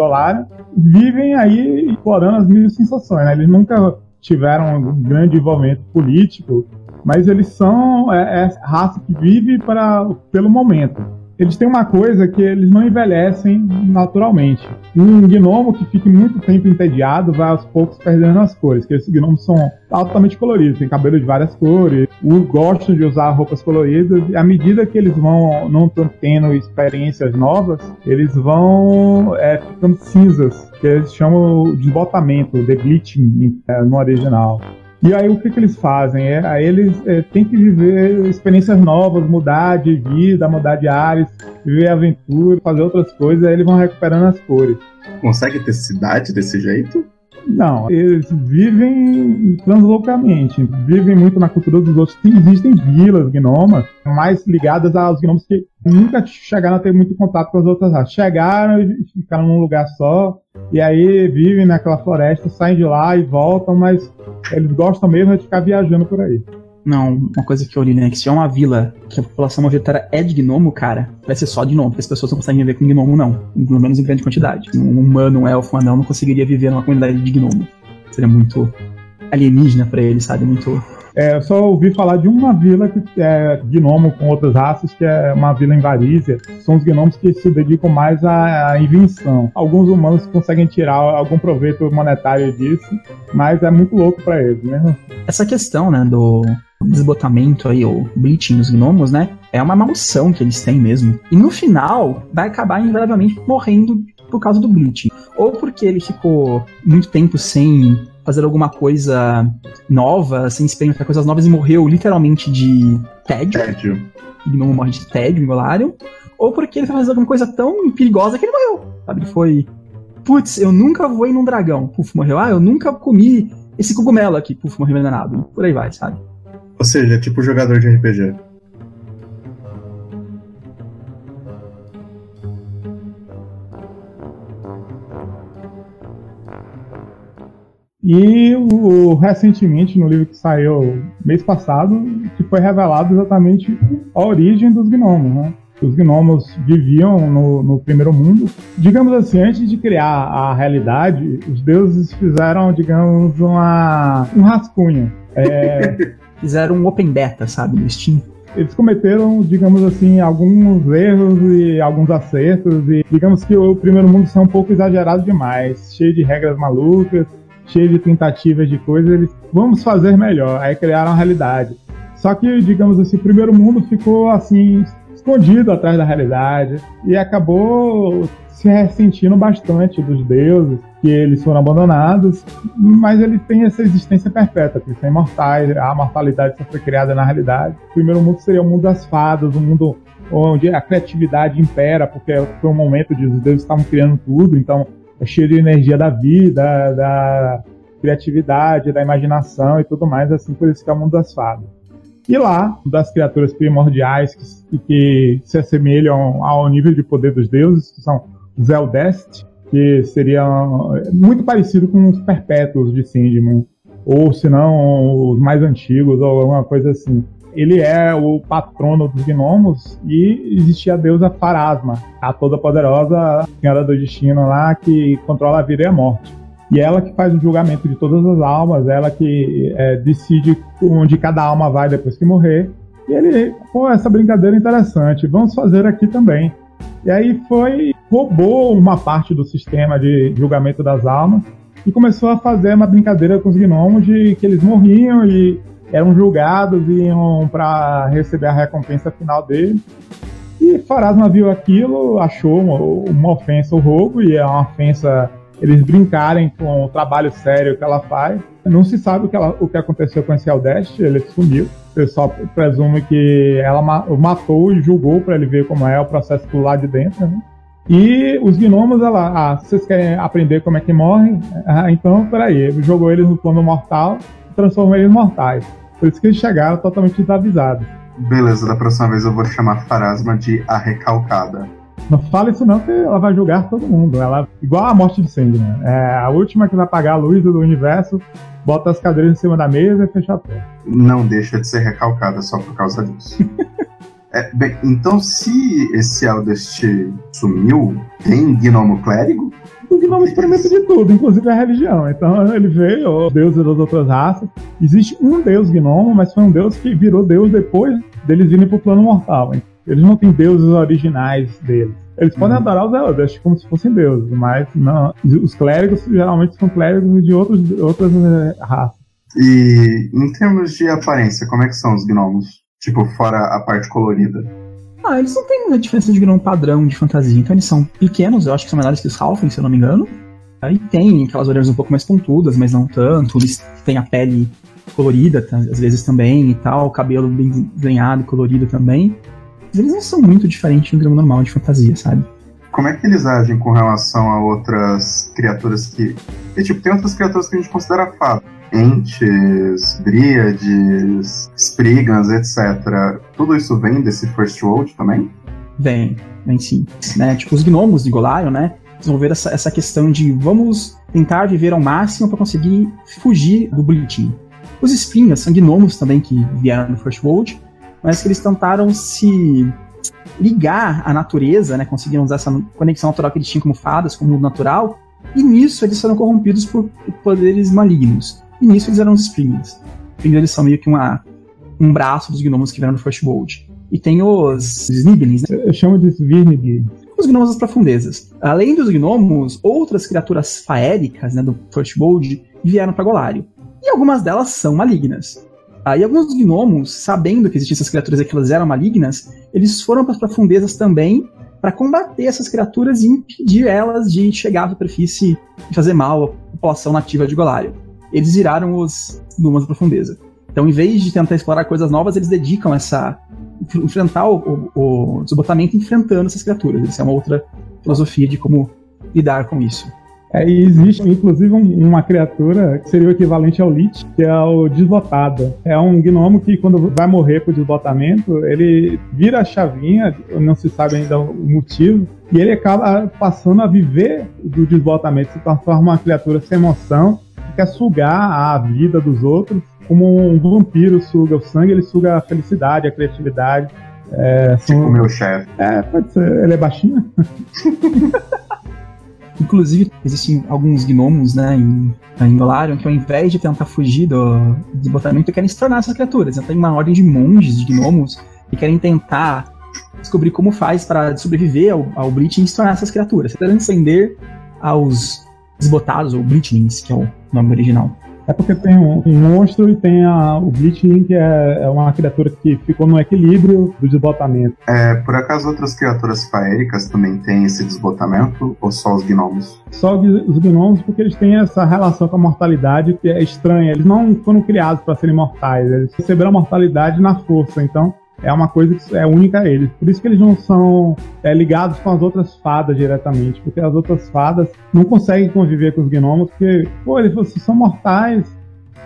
vivem aí explorando as mil sensações. Né? Eles nunca tiveram um grande envolvimento político, mas eles são é, é raça que vive para, pelo momento eles têm uma coisa que eles não envelhecem naturalmente. Um gnomo que fique muito tempo entediado vai aos poucos perdendo as cores, porque esses gnomos são altamente coloridos, têm cabelo de várias cores, gostam de usar roupas coloridas, e à medida que eles vão não tendo experiências novas, eles vão é, ficando cinzas, que eles chamam de botamento, de bleaching é, no original. E aí o que, que eles fazem? É, aí eles é, têm que viver experiências novas, mudar de vida, mudar de áreas, viver aventura, fazer outras coisas, aí eles vão recuperando as cores. Consegue ter cidade desse jeito? Não, eles vivem translocamente, vivem muito na cultura dos outros. Existem vilas gnomas mais ligadas aos gnomos que nunca chegaram a ter muito contato com as outras raças. Chegaram e ficaram num lugar só, e aí vivem naquela floresta, saem de lá e voltam, mas eles gostam mesmo de ficar viajando por aí. Não, uma coisa que eu li, né? Que se é uma vila que a população majoritária é de gnomo, cara, vai ser só de gnomo, porque as pessoas não conseguem viver com gnomo, não. Pelo menos em grande quantidade. Um humano, um elfo, um anão não conseguiria viver numa comunidade de gnomo. Seria muito alienígena para ele, sabe? Muito é, eu só ouvi falar de uma vila que é gnomo com outras raças, que é uma vila em Varízia. São os gnomos que se dedicam mais à, invenção. Alguns humanos conseguem tirar algum proveito monetário disso, mas é muito louco para eles, né? Essa questão, né, do desbotamento aí, ou bleaching dos gnomos, né, é uma maldição que eles têm mesmo. E no final, vai acabar invariavelmente morrendo por causa do bleaching. Ou porque ele ficou muito tempo sem fazer alguma coisa nova, sem experimentar coisas novas e morreu literalmente de tédio. Tédio. Não morre de tédio, Ingolarium. Ou porque ele foi fazer alguma coisa tão perigosa que ele morreu. Sabe? Ele foi. Putz, eu nunca voei num dragão. Puf, morreu. Ah, eu nunca comi esse cogumelo aqui. Puf, morreu envenenado. Por aí vai, sabe? Ou seja, é tipo jogador de RPG. E o, recentemente, no livro que saiu mês passado, que foi revelado exatamente a origem dos gnomos, né? Os gnomos viviam no, no, primeiro mundo. Digamos assim, antes de criar a realidade, os deuses fizeram, digamos, uma, um rascunho. É... *laughs* fizeram um open beta, sabe, no Steam. Eles cometeram, digamos assim, alguns erros e alguns acertos, e digamos que o primeiro mundo é um pouco exagerado demais, cheio de regras malucas, cheio de tentativas de coisas, eles vamos fazer melhor. Aí criaram a realidade. Só que, digamos assim, o primeiro mundo ficou assim escondido atrás da realidade e acabou se ressentindo bastante dos deuses, que eles foram abandonados, mas eles têm essa existência perpétua, que são imortais, a mortalidade só foi criada na realidade. O primeiro mundo seria o mundo das fadas, um mundo onde a criatividade impera, porque foi um momento de os deuses estavam criando tudo, então é cheio de energia da vida, da criatividade, da imaginação e tudo mais, assim por isso que é o mundo das fadas. E lá, das criaturas primordiais que, que se assemelham ao nível de poder dos deuses, que são os Eldest, que seriam muito parecido com os perpétuos de Sindman, ou se não, os mais antigos, ou alguma coisa assim ele é o patrono dos gnomos e existia a deusa Farasma, a toda poderosa senhora do destino lá que controla a vida e a morte. E ela que faz o julgamento de todas as almas, ela que é, decide onde cada alma vai depois que morrer. E ele, pô, essa brincadeira é interessante, vamos fazer aqui também. E aí foi, roubou uma parte do sistema de julgamento das almas e começou a fazer uma brincadeira com os gnomos de que eles morriam e eram julgados e iam para receber a recompensa final dele. E Farasma viu aquilo, achou uma, uma ofensa o roubo, e é uma ofensa eles brincarem com o trabalho sério que ela faz. Não se sabe o que, ela, o que aconteceu com esse Aldeste, ele sumiu. O pessoal presume que ela matou e julgou para ele ver como é o processo do lado de dentro. Né? E os gnomos, ela, ah, vocês querem aprender como é que morrem? Ah, então, peraí, jogou eles no plano mortal e transformou eles em mortais. Por isso que eles chegaram totalmente desavisados. Beleza, da próxima vez eu vou chamar Farasma de a recalcada. Não fala isso não, que ela vai julgar todo mundo. Ela, igual a morte de Sandman. É a última que vai apagar a luz do universo, bota as cadeiras em cima da mesa e fecha a porta. Não deixa de ser recalcada só por causa disso. *laughs* é, bem, então se esse Eldest sumiu, tem Gnomo Clérigo? o Gnome experimenta de tudo, inclusive a religião. Então ele veio, os deuses das outras raças. Existe um deus gnomo, mas foi um deus que virou deus depois deles virem pro plano mortal. Eles não têm deuses originais deles. Eles podem uhum. adorar os Eldest como se fossem deuses, mas não. Os clérigos geralmente são clérigos de outros, outras eh, raças. E em termos de aparência, como é que são os gnomos? Tipo, fora a parte colorida. Ah, eles não têm uma diferença de grão padrão de fantasia, então eles são pequenos, eu acho que são menores que os Halflings, se eu não me engano. Aí tem aquelas orelhas um pouco mais pontudas, mas não tanto. Eles têm a pele colorida, às vezes também e tal, o cabelo bem desenhado e colorido também. Mas eles não são muito diferentes do grão normal de fantasia, sabe? Como é que eles agem com relação a outras criaturas que. E, tipo, tem outras criaturas que a gente considera fadas entes, dríades, sprigans, etc. Tudo isso vem desse First World também? Vem, vem sim. Né? Tipo, os gnomos de Golarion, né? Desenvolver essa, essa questão de vamos tentar viver ao máximo para conseguir fugir do bulletin. Os espinhos são gnomos também que vieram no First World, mas que eles tentaram se ligar à natureza, né? Conseguiram usar essa conexão natural que eles tinham como fadas, como mundo natural, e nisso eles foram corrompidos por poderes malignos. E nisso eles eram os Springers eles são meio que uma, um braço dos gnomos que vieram no First World. E tem os Sniblings, né? Eu chamo de Svirnig. Os gnomos das profundezas. Além dos gnomos, outras criaturas faéricas né, do First World vieram para Golarion. E algumas delas são malignas. Aí alguns gnomos, sabendo que existiam essas criaturas e que elas eram malignas, eles foram para as profundezas também para combater essas criaturas e impedir elas de chegar à superfície e fazer mal à população nativa de Golarion. Eles viraram os gnomos da profundeza. Então, em vez de tentar explorar coisas novas, eles dedicam essa enfrentar o, o, o desbotamento enfrentando essas criaturas. Isso é uma outra filosofia de como lidar com isso. É, existe, inclusive, um, uma criatura que seria o equivalente ao Lich, que é o Desbotado. É um gnomo que, quando vai morrer por desbotamento, ele vira a chavinha, não se sabe ainda o motivo, e ele acaba passando a viver do desbotamento, se transforma uma criatura sem emoção, que quer sugar a vida dos outros, como um vampiro suga o sangue, ele suga a felicidade, a criatividade. É, tipo o meu chefe. É, pode ser. Ele é baixinho? *laughs* Inclusive, existem alguns gnomos, né, em, em que ao invés de tentar fugir do desbotamento, querem se tornar essas criaturas. Então tem uma ordem de monges, de gnomos, que querem tentar descobrir como faz para sobreviver ao, ao e se tornar essas criaturas. Tentando ascender aos desbotados, ou Bleachlings, que é o nome original. É porque tem um, um monstro e tem a, o Bleachling, que é, é, uma criatura que ficou no equilíbrio do desbotamento. É, por acaso outras criaturas faéricas também têm esse desbotamento, ou só os gnomos? Só os gnomos, porque eles têm essa relação com a mortalidade que é estranha. Eles não foram criados para serem mortais, eles receberam a mortalidade na força, então é uma coisa que é única a eles. Por isso que eles não são é, ligados com as outras fadas diretamente, porque as outras fadas não conseguem conviver com os gnomos, porque, pô, eles são mortais.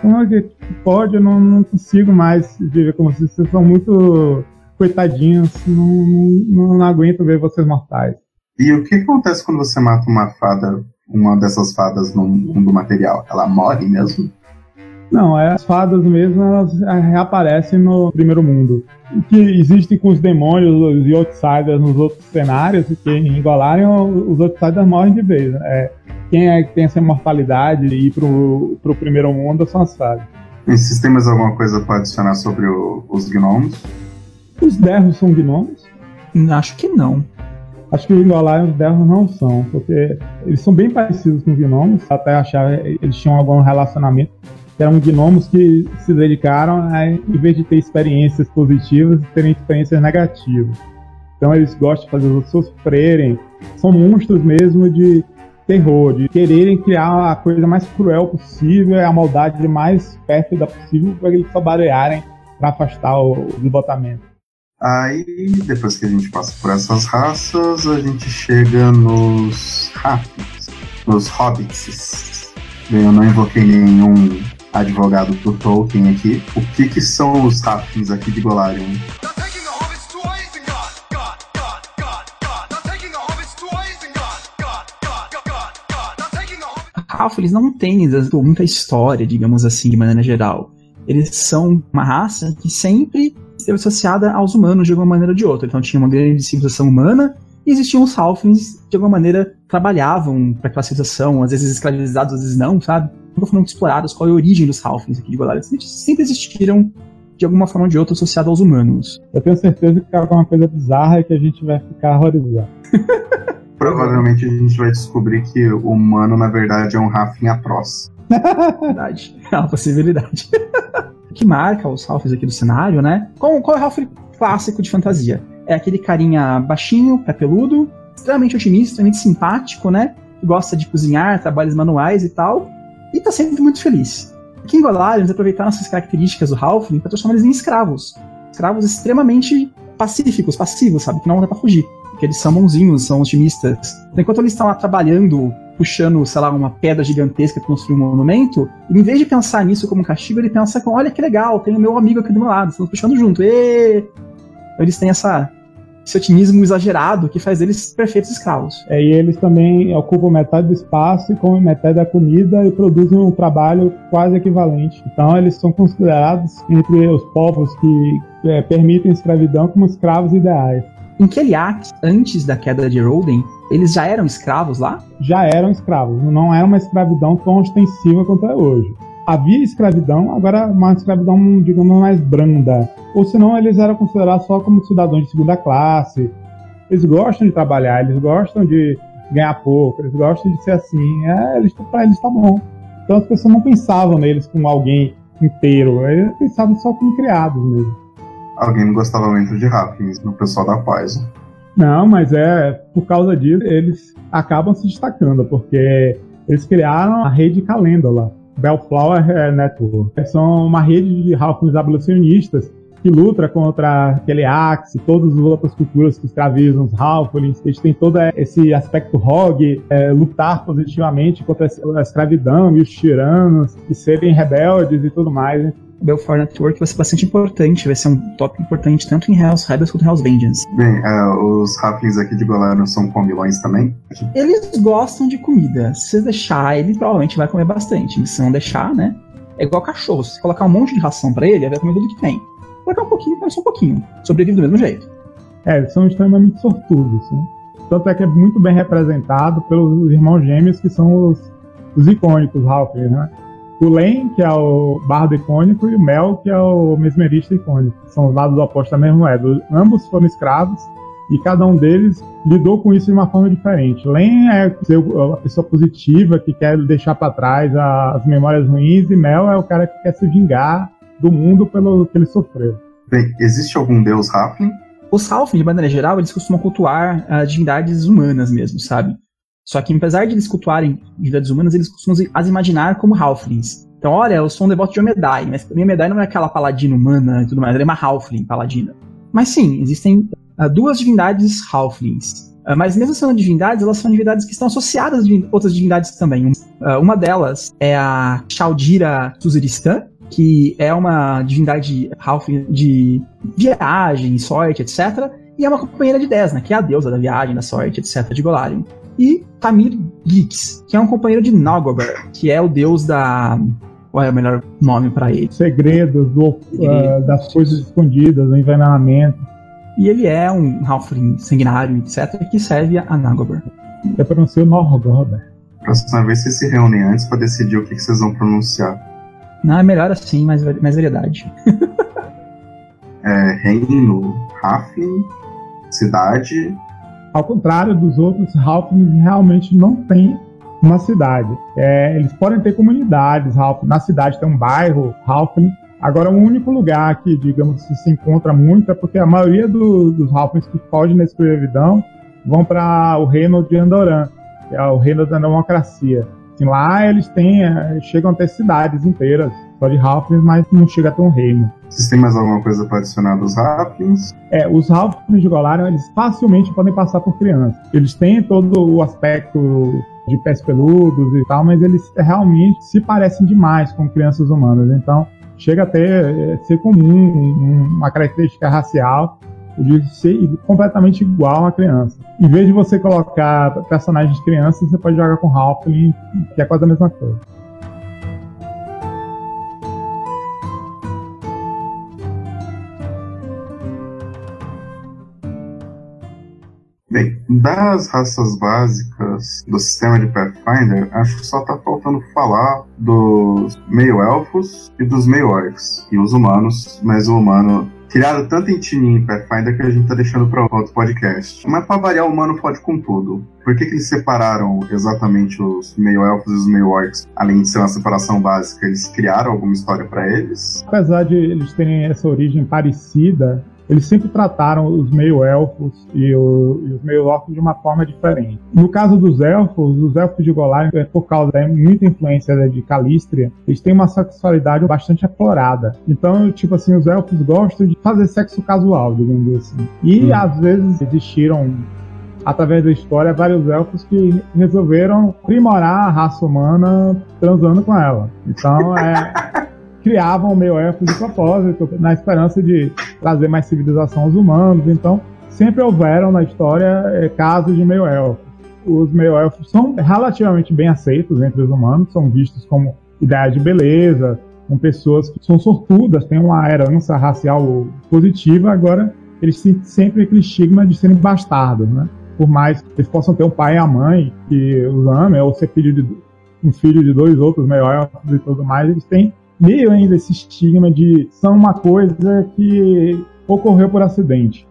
Como é que pode? Eu não, não consigo mais viver com vocês. Vocês são muito coitadinhos, não, não, não aguento ver vocês mortais. E o que acontece quando você mata uma fada, uma dessas fadas no mundo material? Ela morre mesmo? Não, é, as fadas mesmo elas reaparecem no primeiro mundo. O que existe com os demônios e outsiders nos outros cenários, que em Golarion os outsiders morrem de vez. Né? É, quem é que tem essa imortalidade e ir pro, pro primeiro mundo são as fadas. E se tem mais alguma coisa para adicionar sobre o, os gnomos? Os derros são gnomos? Acho que não. Acho que em Golarion os derros não são, porque eles são bem parecidos com os gnomos, até achar eles tinham algum relacionamento que eram gnomos que se dedicaram a, em vez de ter experiências positivas, terem experiências negativas. Então eles gostam de fazer os outros sofrerem. São monstros mesmo de terror, de quererem criar a coisa mais cruel possível, a maldade mais pérfida possível para eles trabalharem para afastar o desbotamento. Aí, depois que a gente passa por essas raças, a gente chega nos Rafts, nos Hobbits. Eu não invoquei nenhum advogado por Tolkien aqui. O que, que são os Halflings aqui de Golarion? Halflings não têm muita história, digamos assim, de maneira geral. Eles são uma raça que sempre esteve associada aos humanos de alguma maneira ou de outra. Então tinha uma grande civilização humana e existiam os Halflings que de alguma maneira trabalhavam para aquela civilização, às vezes escravizados, às vezes não, sabe? nunca foram exploradas qual é a origem dos Halflings aqui de Golarion. Sempre existiram de alguma forma ou de outra associado aos humanos. Eu tenho certeza que é alguma coisa bizarra que a gente vai ficar horrorizado. *laughs* Provavelmente a gente vai descobrir que o humano, na verdade, é um Halfling atroz. *laughs* Verdade. É uma possibilidade. o *laughs* que marca os Halflings aqui do cenário, né? Qual, qual é o Halfling clássico de fantasia? É aquele carinha baixinho, pé peludo, extremamente otimista, extremamente simpático, né? Gosta de cozinhar, trabalhos manuais e tal e tá sempre muito feliz. Aqui em Golarion, eles aproveitaram essas características do Halfling para transformar eles em escravos. Escravos extremamente pacíficos, passivos, sabe? Que não vão pra fugir. Porque eles são bonzinhos, são otimistas. Então, enquanto eles estão lá trabalhando, puxando, sei lá, uma pedra gigantesca para construir um monumento, em vez de pensar nisso como um castigo, ele pensa com, olha que legal, tem o meu amigo aqui do meu lado, estamos puxando junto. E Então, eles têm essa esse otimismo exagerado que faz eles perfeitos escravos. É, e eles também ocupam metade do espaço e comem metade da comida e produzem um trabalho quase equivalente. Então eles são considerados entre os povos que é, permitem escravidão como escravos ideais. Em Keliak, antes da queda de Roden, eles já eram escravos lá? Já eram escravos, não era uma escravidão tão ostensiva quanto é hoje. Havia escravidão, agora uma escravidão, digamos, mais branda. Ou senão eles eram considerados só como cidadãos de segunda classe. Eles gostam de trabalhar, eles gostam de ganhar pouco, eles gostam de ser assim. É, eles, pra eles tá bom. Então as pessoas não pensavam neles como alguém inteiro, eles pensavam só como criados mesmo. Alguém não gostava muito de Hapkins no pessoal da paz. Não, mas é por causa disso eles acabam se destacando, porque eles criaram a rede Calendula, Bellflower é, Network. São uma rede de halflings abolicionistas que luta contra aquele Axe, todas as outras culturas que escravizam os halflings. Eles têm todo esse aspecto rogue, é, lutar positivamente contra a escravidão e os tiranos, e serem rebeldes e tudo mais. Belfort Network vai ser bastante importante, vai ser um tópico importante tanto em Hell's Rebels quanto em Hell's Vengeance. Bem, uh, os Halflings aqui de Golarion são comilões também? Eles gostam de comida. Se você deixar, ele provavelmente vai comer bastante. Se não deixar, né? É igual cachorro. Se você colocar um monte de ração para ele, ele vai comer tudo que tem. Colocar um pouquinho, come só um pouquinho. Sobrevive do mesmo jeito. É, eles são extremamente sortudos, né? Tanto é que é muito bem representado pelos irmãos gêmeos que são os, os icônicos Halflings, né? O Len, que é o bardo icônico, e o Mel, que é o mesmerista icônico. São os lados opostos da mesma moeda. Ambos foram escravos e cada um deles lidou com isso de uma forma diferente. Len é a pessoa positiva que quer deixar para trás as memórias ruins e Mel é o cara que quer se vingar do mundo pelo que ele sofreu. Bem, existe algum deus Halfling? Os Halfling, de maneira geral, eles costumam cultuar uh, divindades humanas mesmo, sabe? Só que apesar de eles cultuarem divindades humanas, eles costumam as imaginar como halflings. Então, olha, eu sou um devoto de Omedai, mas mim Omedai não é aquela paladina humana e tudo mais, ela é uma halfling paladina. Mas sim, existem uh, duas divindades halflings. Uh, mas mesmo sendo divindades, elas são divindades que estão associadas a outras divindades também. Uh, uma delas é a Chaldira Suziristã, que é uma divindade halfling de viagem, sorte, etc. E é uma companheira de Desna, que é a deusa da viagem, da sorte, etc. de Golarion e Tamir Gix, que é um companheiro de Nagobert, que é o deus da. Qual é o melhor nome para ele? Segredos, do, uh, das coisas escondidas, do envenenamento. E ele é um Halfling sanguinário, etc., que serve a Nagobert. É pronunciar Norgobert. Próxima vez vocês se reúnem antes para decidir o que, que, vocês vão pronunciar. Não, é melhor assim, mais, mais variedade. *laughs* é, reino, Halfling, cidade, ao contrário dos outros, Halflings realmente não tem uma cidade. É, eles podem ter comunidades, Halfling. Na cidade tem um bairro, Halfling. Agora, o único lugar que, digamos, se encontra muito é porque a maioria do, dos Halflings que fogem da escravidão vão para o reino de Andoran, que é o reino da democracia. Assim, lá eles têm, é, chegam a ter cidades inteiras, de Halflings, mas não chega a um reino. Vocês têm mais alguma coisa para adicionar dos Halflings? É, os Halflings de Golarion, eles facilmente podem passar por crianças. Eles têm todo o aspecto de pés peludos e tal, mas eles realmente se parecem demais com crianças humanas. Então, chega a ter, é, ser comum uma característica racial de ser completamente igual a uma criança. Em vez de você colocar personagens crianças, você pode jogar com Halfling, que é quase a mesma coisa. Bem, das raças básicas do sistema de Pathfinder, acho que só tá faltando falar dos meio-elfos e dos meio-orcs. E os humanos, mas o humano criaram tanto em time em Pathfinder que a gente tá deixando para outro podcast. Mas para variar, o humano pode com tudo. Por que, que eles separaram exatamente os meio-elfos e os meio-orcs? Além de ser uma separação básica, eles criaram alguma história para eles? Apesar de eles terem essa origem parecida, eles sempre trataram os meio-elfos e, o, e, os meio-orcs de uma forma diferente. No caso dos elfos, os elfos de Golarion, é por causa da muita influência né, de Calístria, eles têm uma sexualidade bastante aflorada. Então, tipo assim, os elfos gostam de fazer sexo casual, digamos assim. E hum. às vezes existiram através da história, vários elfos que resolveram aprimorar a raça humana transando com ela. Então, é. *laughs* criavam o meio elfo de propósito, na esperança de trazer mais civilização aos humanos. Então, sempre houveram na história é, casos de meio-elfos. Os meio-elfos são relativamente bem aceitos entre os humanos, são vistos como ideia de beleza, com pessoas que são sortudas, têm uma herança racial positiva, agora eles têm sempre aquele estigma de serem bastardos, né? Por mais que eles possam ter um pai e a mãe que os amem, ou ser filho de, um filho de dois outros meio-elfos e tudo mais, eles têm meio ainda esse estigma de são uma coisa que ocorreu por acidente.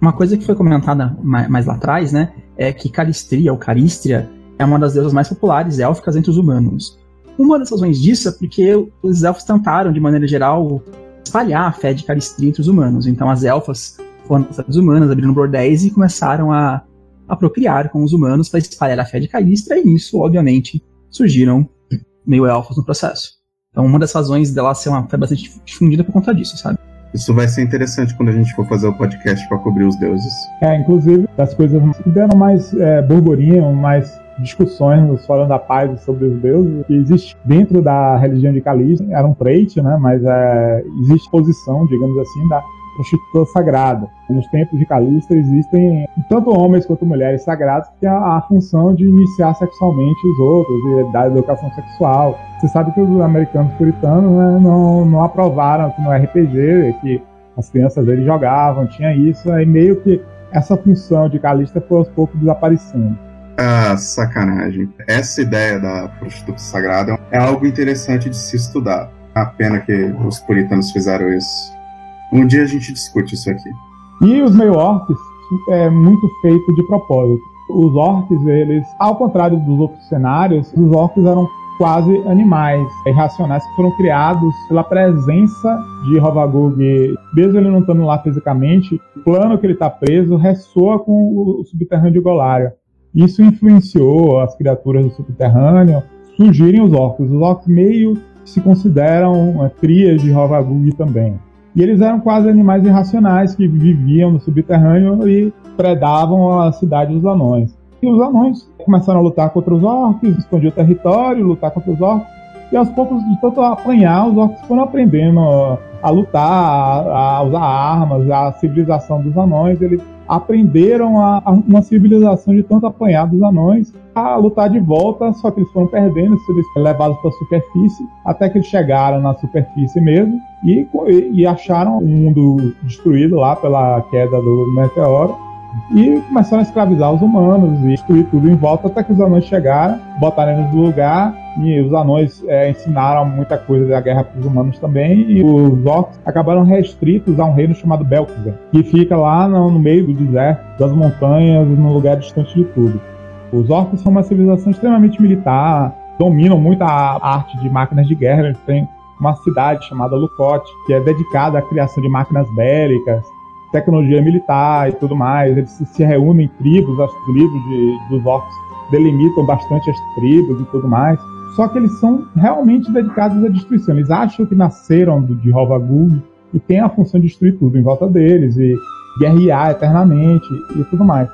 Uma coisa que foi comentada mais, lá atrás, né, é que Calistria ou Caristria é uma das deusas mais populares élficas entre os humanos. Uma das razões disso é porque os elfos tentaram, de maneira geral, espalhar a fé de Calistria entre os humanos. Então as elfas foram as humanas, abriram bordéis e começaram a, a procriar com os humanos para espalhar a fé de Calistria, e nisso, obviamente, surgiram meio elfos no processo. Então uma das razões dela ser uma fé bastante difundida por conta disso, sabe? Isso vai ser interessante quando a gente for fazer o podcast para cobrir os deuses. É, inclusive, das coisas que deram mais é, burburinho, mais discussões nos fóruns da paz sobre os deuses, que existe dentro da religião de Calista, era um trait, né, mas é, existe posição, digamos assim, da prostituta sagrada. Nos tempos de Calista existem tanto homens quanto mulheres sagradas que têm a, função de iniciar sexualmente os outros e dar educação sexual. Você sabe que os americanos puritanos né, não, não aprovaram no RPG, que as crianças deles jogavam, tinha isso, aí meio que essa função de Calista foi aos poucos desaparecendo. Ah, sacanagem. Essa ideia da prostituta sagrada é algo interessante de se estudar. A pena que os puritanos fizeram isso. Um dia a gente discute isso aqui. E os meio-orcs é muito feito de propósito. Os orcs, eles, ao contrário dos outros cenários, os orcs eram quase animais irracionais que foram criados pela presença de Rovagug. Mesmo ele não estando lá fisicamente, o plano que ele está preso ressoa com o subterrâneo de Golária. Isso influenciou as criaturas do subterrâneo, surgirem os orcs. Os orcs meio se consideram é, crias de Rovagug também. E eles eram quase animais irracionais que viviam no subterrâneo e predavam a cidade dos anões. E os anões começaram a lutar contra os orcs, expandir o território, lutar contra os orcs. E aos poucos, de tanto apanhar, os orcs foram aprendendo a lutar, a, usar armas, a civilização dos anões. Eles aprenderam a, a, uma civilização de tanto apanhar dos anões a lutar de volta, só que eles foram perdendo, eles levados para a superfície, até que eles chegaram na superfície mesmo e, e acharam o mundo destruído lá pela queda do meteoro e começaram a escravizar os humanos e destruir tudo em volta até que os anões chegaram, botaram eles no lugar e os anões é, ensinaram muita coisa da guerra para os humanos também e os orcs acabaram restritos a um reino chamado Belkzen, que fica lá no, no meio do deserto, das montanhas, num lugar distante de tudo. Os orcs são uma civilização extremamente militar, dominam muito a arte de máquinas de guerra, têm uma cidade chamada Lucote, que é dedicada à criação de máquinas bélicas, tecnologia militar e tudo mais. Eles se, se reúnem em tribos, as tribos de, dos orcs delimitam bastante as tribos e tudo mais. Só que eles são realmente dedicados à destruição. Eles acham que nasceram de Rovagug e têm a função de destruir tudo em volta deles e guerrear eternamente e tudo mais.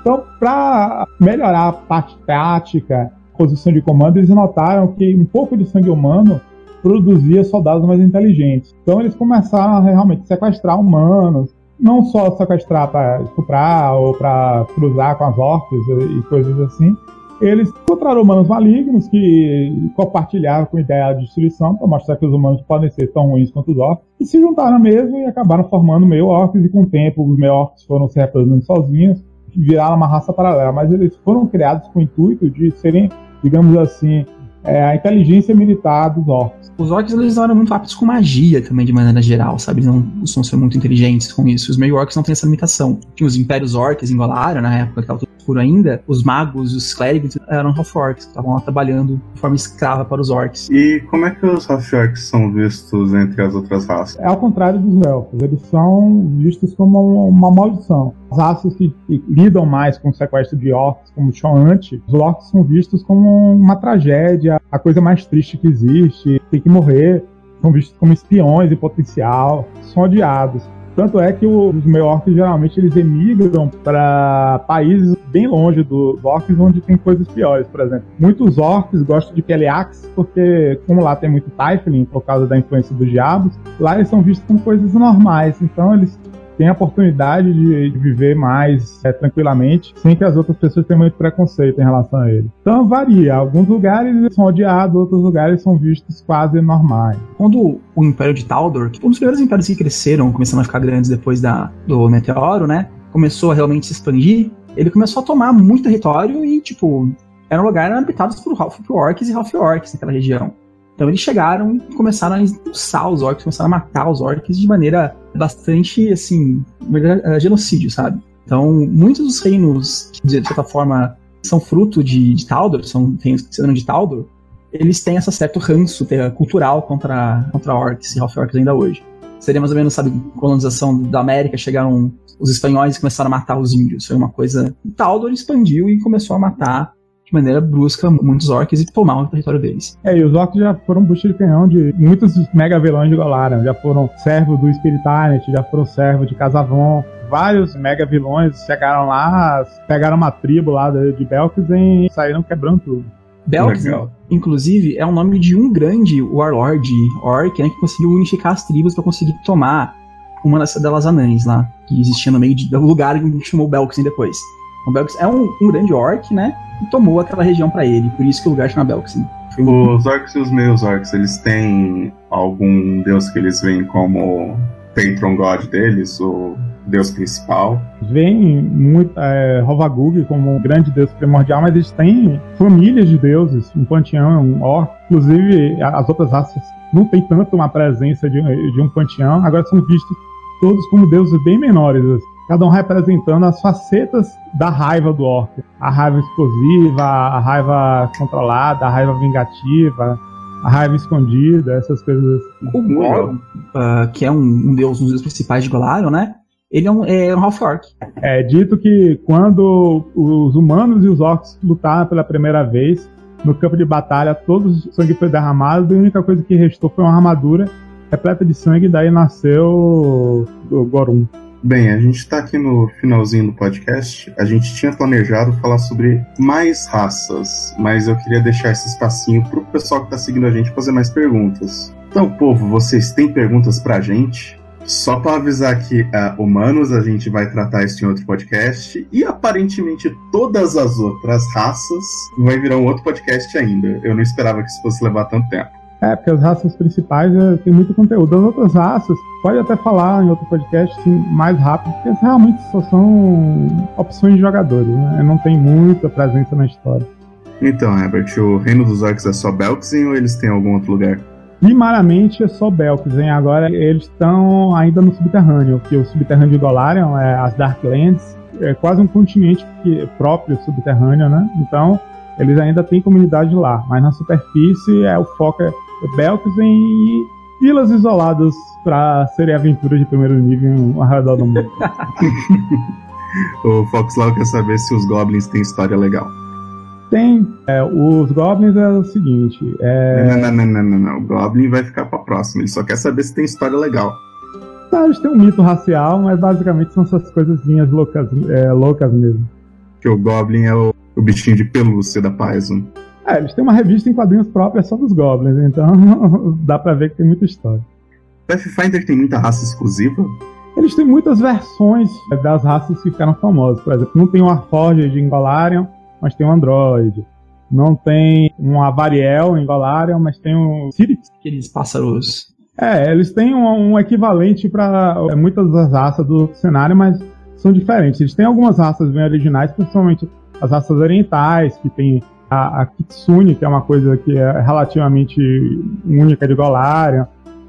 Então, para melhorar a parte tática, posição de comando, eles notaram que um pouco de sangue humano produzia soldados mais inteligentes. Então, eles começaram a realmente sequestrar humanos, não só sequestrar para estuprar ou para cruzar com as orcs e coisas assim. Eles encontraram humanos malignos que compartilhavam com a ideia de destruição para mostrar que os humanos podem ser tão ruins quanto os orcs. E se juntaram mesmo e acabaram formando meio orcs. E com o tempo, os meio orcs foram se reproduzindo sozinhos, viraram uma raça paralela. Mas eles foram criados com o intuito de serem, digamos assim, é, a inteligência militar dos orcs. Os orcs eles eram muito aptos com magia também, de maneira geral, sabe? Eles não costumam ser muito inteligentes com isso. Os meio orcs não têm essa limitação. Tinha os impérios orcs em Golara, na época que escuro ainda. Os magos, os clérigos eram half-orcs, estavam lá trabalhando de forma escrava para os orcs. E como é que os half-orcs são vistos entre as outras raças? É ao contrário dos elfos. Eles são vistos como uma maldição. As raças que, lidam mais com o sequestro de orcs, como o Shoante, os orcs são vistos como uma tragédia, a coisa mais triste que existe, tem que morrer, são vistos como espiões em potencial, são odiados. Tanto é que os meio-orcs geralmente eles emigram para países bem longe dos orcs, onde tem coisas piores, por exemplo. Muitos orcs gostam de Peleax porque, como lá tem muito Typhling por causa da influência dos diabos, lá eles são vistos como coisas normais. Então eles tem a oportunidade de viver mais é, tranquilamente, sem que as outras pessoas tenham muito preconceito em relação a ele. Então varia. Alguns lugares são odiados, outros lugares são vistos quase normais. Quando o Império de Taldor, um dos primeiros impérios que cresceram, começando a ficar grandes depois da, do meteoro, né? Começou a realmente se expandir, ele começou a tomar muito território e, tipo, eram lugares habitados por Half-Orcs e Half-Orcs naquela região. Então eles chegaram e começaram a expulsar os orcs, começaram a matar os orcs de maneira bastante, assim, eh, genocídio, sabe? Então, muitos dos reinos que, de certa forma, são fruto de, de Taldor, são reinos que se de Taldor, eles têm esse certo ranço cultural contra, contra orcs e half-orcs ainda hoje. Seria mais ou menos, sabe, colonização da América, chegaram os espanhóis e começaram a matar os índios. Foi uma coisa... Taldor expandiu e começou a matar de maneira brusca muitos orcs e tomar o território deles. É, e os orcs já foram bucha de canhão de muitos mega vilões de Golarion. Já foram servo do Spiritarnet, já foram servo de Casavon. Vários mega vilões chegaram lá, pegaram uma tribo lá de Belkzen e saíram quebrando tudo. Belkzen, inclusive, é o nome de um grande warlord orc, né, que conseguiu unificar as tribos para conseguir tomar uma das anãs lá, que existia no meio de, do lugar que a gente chamou Belkzen depois. O Belkzen é um, um grande orc, né? e tomou aquela região para ele. Por isso que o lugar chama Belkzen. Os orcs e os meios orcs, eles têm algum deus que eles veem como patron god deles, o deus principal? Vem muito é, Hovagug como um grande deus primordial, mas eles têm famílias de deuses, um panteão, um orc. Inclusive, as outras raças não tem tanto uma presença de, de um panteão, agora são vistos todos como deuses bem menores. Assim cada um representando as facetas da raiva do orc. A raiva explosiva, a raiva controlada, a raiva vingativa, a raiva escondida, essas coisas assim. O Gorgon, uh, que é um, um, deus, um dos principais de Golarion, né? Ele é um, é um half-orc. É dito que quando os humanos e os orcs lutaram pela primeira vez, no campo de batalha, todo o sangue foi derramado e a única coisa que restou foi uma armadura repleta de sangue, daí nasceu o Gorum. Bem, a gente está aqui no finalzinho do podcast. A gente tinha planejado falar sobre mais raças, mas eu queria deixar esse espacinho para o pessoal que está seguindo a gente fazer mais perguntas. Então, povo, vocês têm perguntas para a gente? Só para avisar que uh, humanos a gente vai tratar isso em outro podcast e aparentemente todas as outras raças vai virar um outro podcast ainda. Eu não esperava que isso fosse levar tanto tempo. É, porque as raças principais é, tem muito conteúdo. As outras raças, pode até falar em outro podcast assim, mais rápido, porque realmente só são opções de jogadores, né? Não tem muita presença na história. Então, Herbert, o Reino dos Orcs é só Belkzen ou eles têm algum outro lugar? Primariamente é só Belkzen, agora eles estão ainda no subterrâneo, que o subterrâneo de Golarion é as Darklands, é quase um continente próprio subterrâneo, né? Então, eles ainda têm comunidade lá, mas na superfície é o foco é Belkzen e ilhas isoladas para serem aventuras de primeiro nível ao redor do mundo. *laughs* o Foxlaw quer saber se os Goblins têm história legal. Tem. É, os Goblins é o seguinte. É... Não, não, não, não, não, O Goblin vai ficar pra próxima. Ele só quer saber se tem história legal. Tá, eles têm um mito racial, mas basicamente são essas coisinhas loucas, é, loucas mesmo. Que o Goblin é o, o bichinho de pelúcia da Paizo. É, eles têm uma revista em quadrinhos própria só dos Goblins, então *laughs* dá pra ver que tem muita história. Pathfinder tem muita raça exclusiva? Eles têm muitas versões das raças que ficaram famosas. Por exemplo, não tem o Warforged em Golarion, mas tem o Android. Não tem um Avariel em Golarion, mas tem o Sirix. Aqueles pássaros. É, eles têm um, um equivalente para é, muitas das raças do cenário, mas são diferentes. Eles têm algumas raças bem originais, principalmente as raças orientais, que tem a, a Kitsune, que é uma coisa que é relativamente única de Golarion.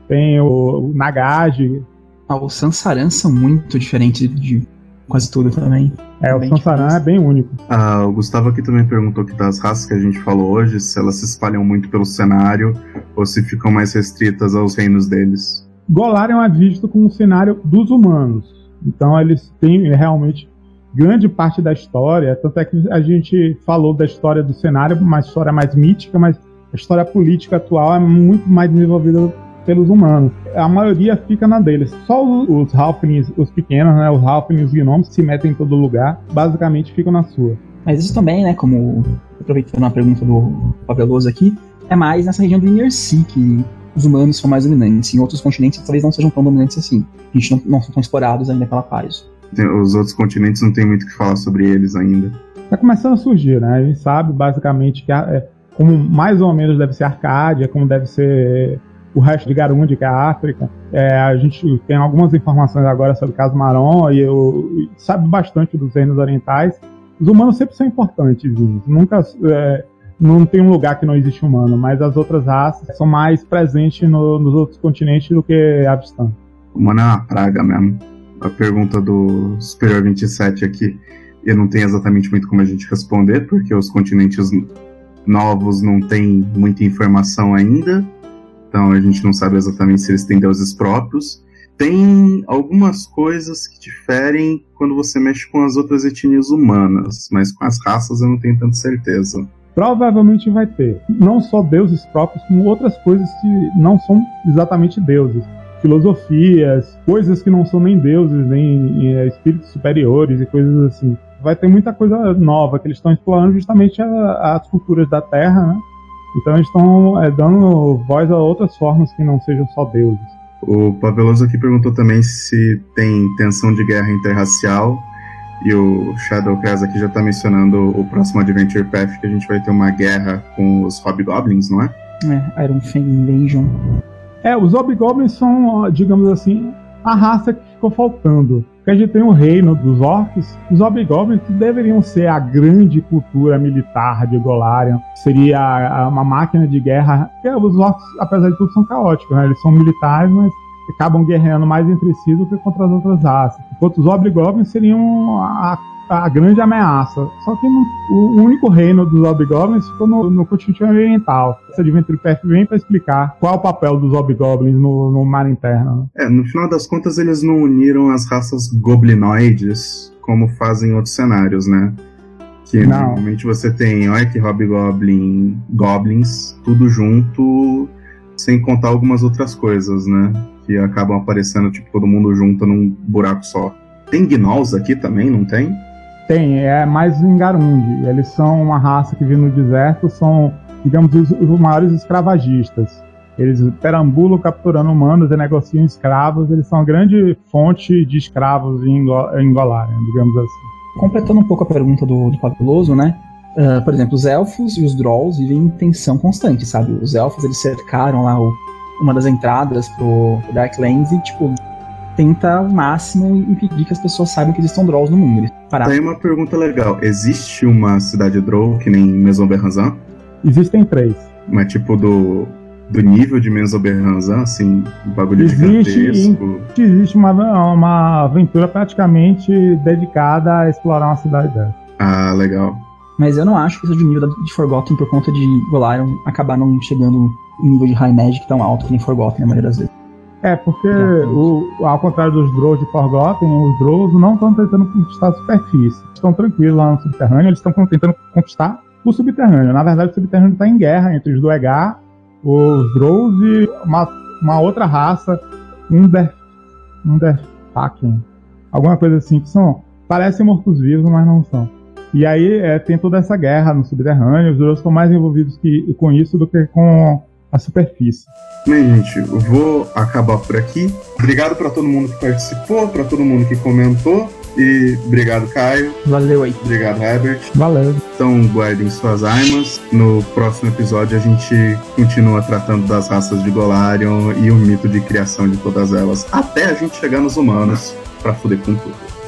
Tem o, o Nagaji. Ah, os Sansaran são muito diferentes de quase tudo também. É, o Sansaran é bem único. Ah, o Gustavo aqui também perguntou que das raças que a gente falou hoje, se elas se espalham muito pelo cenário ou se ficam mais restritas aos reinos deles. Golarion é visto como um cenário dos humanos. Então eles têm realmente grande parte da história, tanto é que a gente falou da história do cenário, uma história mais mítica, mas a história política atual é muito mais desenvolvida pelos humanos. A maioria fica na deles. Só os, Halflings, os pequenos, né, os Halflings e os gnomos se metem em todo lugar, basicamente ficam na sua. Mas isso também, né, como aproveitando a pergunta do Paveloso aqui, é mais nessa região do Inner Sea que os humanos são mais dominantes. Em outros continentes talvez não sejam tão dominantes assim. A gente não, não são tão explorados ainda pela Paizo. Os outros continentes não tem muito o que falar sobre eles ainda. Tá começando a surgir, né? A gente sabe basicamente que é, como mais ou menos deve ser Arcádia, como deve ser o resto de Garundi, que é a África. É, a gente tem algumas informações agora sobre Casmaron e eu, sabe bastante dos reinos orientais. Os humanos sempre são importantes, nunca é, não tem um lugar que não existe humano, mas as outras raças são mais presentes no, nos outros continentes do que Abstan. O humano é uma praga mesmo. A pergunta do Superior 27 aqui eu não tenho exatamente muito como a gente responder, porque os continentes novos não têm muita informação ainda, então a gente não sabe exatamente se eles têm deuses próprios. Tem algumas coisas que diferem quando você mexe com as outras etnias humanas, mas com as raças eu não tenho tanta certeza. Provavelmente vai ter. Não só deuses próprios, como outras coisas que não são exatamente deuses filosofias, coisas que não são nem deuses, nem é, espíritos superiores e coisas assim vai ter muita coisa nova que eles estão explorando justamente a, as culturas da Terra, né? Então eles estão é, dando voz a outras formas que não sejam só deuses. O Paveloso aqui perguntou também se tem tensão de guerra interracial. E o Shadowcast aqui já está mencionando o próximo Adventure Path, que a gente vai ter uma guerra com os Hobgoblins, não é? É, Iron Fang Invasion. É, os Hobgoblins são, digamos assim, a raça que ficou faltando. Porque a gente tem o reino dos orcs, os hobgoblins deveriam ser a grande cultura militar de Golarion, seria uma máquina de guerra. Porque os orcs, apesar de tudo, são caóticos, né? Eles são militares, mas acabam guerreando mais entre si do que contra as outras raças. Enquanto os hobgoblins seriam a a grande ameaça. Só que no, o único reino dos Hobgoblins ficou no, no continente oriental. Essa Adventure Path vem para explicar qual é o papel dos Hobgoblins no, no mar interno. É, no final das contas eles não uniram as raças goblinoides como fazem em outros cenários, né? Que não. normalmente você tem Orc, Hobgoblin, Goblins, tudo junto, sem contar algumas outras coisas, né? Que acabam aparecendo, tipo, todo mundo junto num buraco só. Tem Gnolls aqui também, não tem? Tem, é mais em Garundi. Eles são uma raça que vive no deserto, são, digamos, os, os maiores escravagistas. Eles perambulam capturando humanos e negociam escravos. Eles são uma grande fonte de escravos em, em digamos assim. Completando um pouco a pergunta do, do Fabuloso, né? Uh, por exemplo, os elfos e os Drolls vivem em tensão constante, sabe? Os elfos, eles cercaram lá o, uma das entradas pro Darklands e, tipo, tenta ao máximo impedir que as pessoas saibam que existam Drolls no mundo. Parar. Tem uma pergunta legal. Existe uma cidade Droll que nem Mesoberranzan? Existem três. Mas tipo do, do nível de Mesoberranzan, assim, um bagulho existe, gigantesco. Existe uma, uma aventura praticamente dedicada a explorar uma cidade dessa. Ah, legal. Mas eu não acho que seja de nível de Forgotten por conta de Golarion acabar não chegando em nível de High Magic tão alto que nem Forgotten na maioria das vezes. É, porque o, ao contrário dos Drows de Forgotten, os Drows não estão tentando conquistar a superfície. Estão tranquilos lá no subterrâneo, eles estão tentando conquistar o subterrâneo. Na verdade, o subterrâneo está em guerra entre os Duegar, os Drows e uma, uma outra raça, Under, Undertaken. Alguma coisa assim, que são. Parecem mortos-vivos, mas não são. E aí é, tem toda essa guerra no subterrâneo, os Drows estão mais envolvidos que, com isso do que com a superfície. Bem, gente, eu vou acabar por aqui. Obrigado para todo mundo que participou, para todo mundo que comentou. E obrigado, Caio. Valeu aí. Obrigado, Herbert. Valeu. Então, guardem suas armas. No próximo episódio, a gente continua tratando das raças de Golarion e o mito de criação de todas elas. Até a gente chegar nos humanos para fuder com tudo.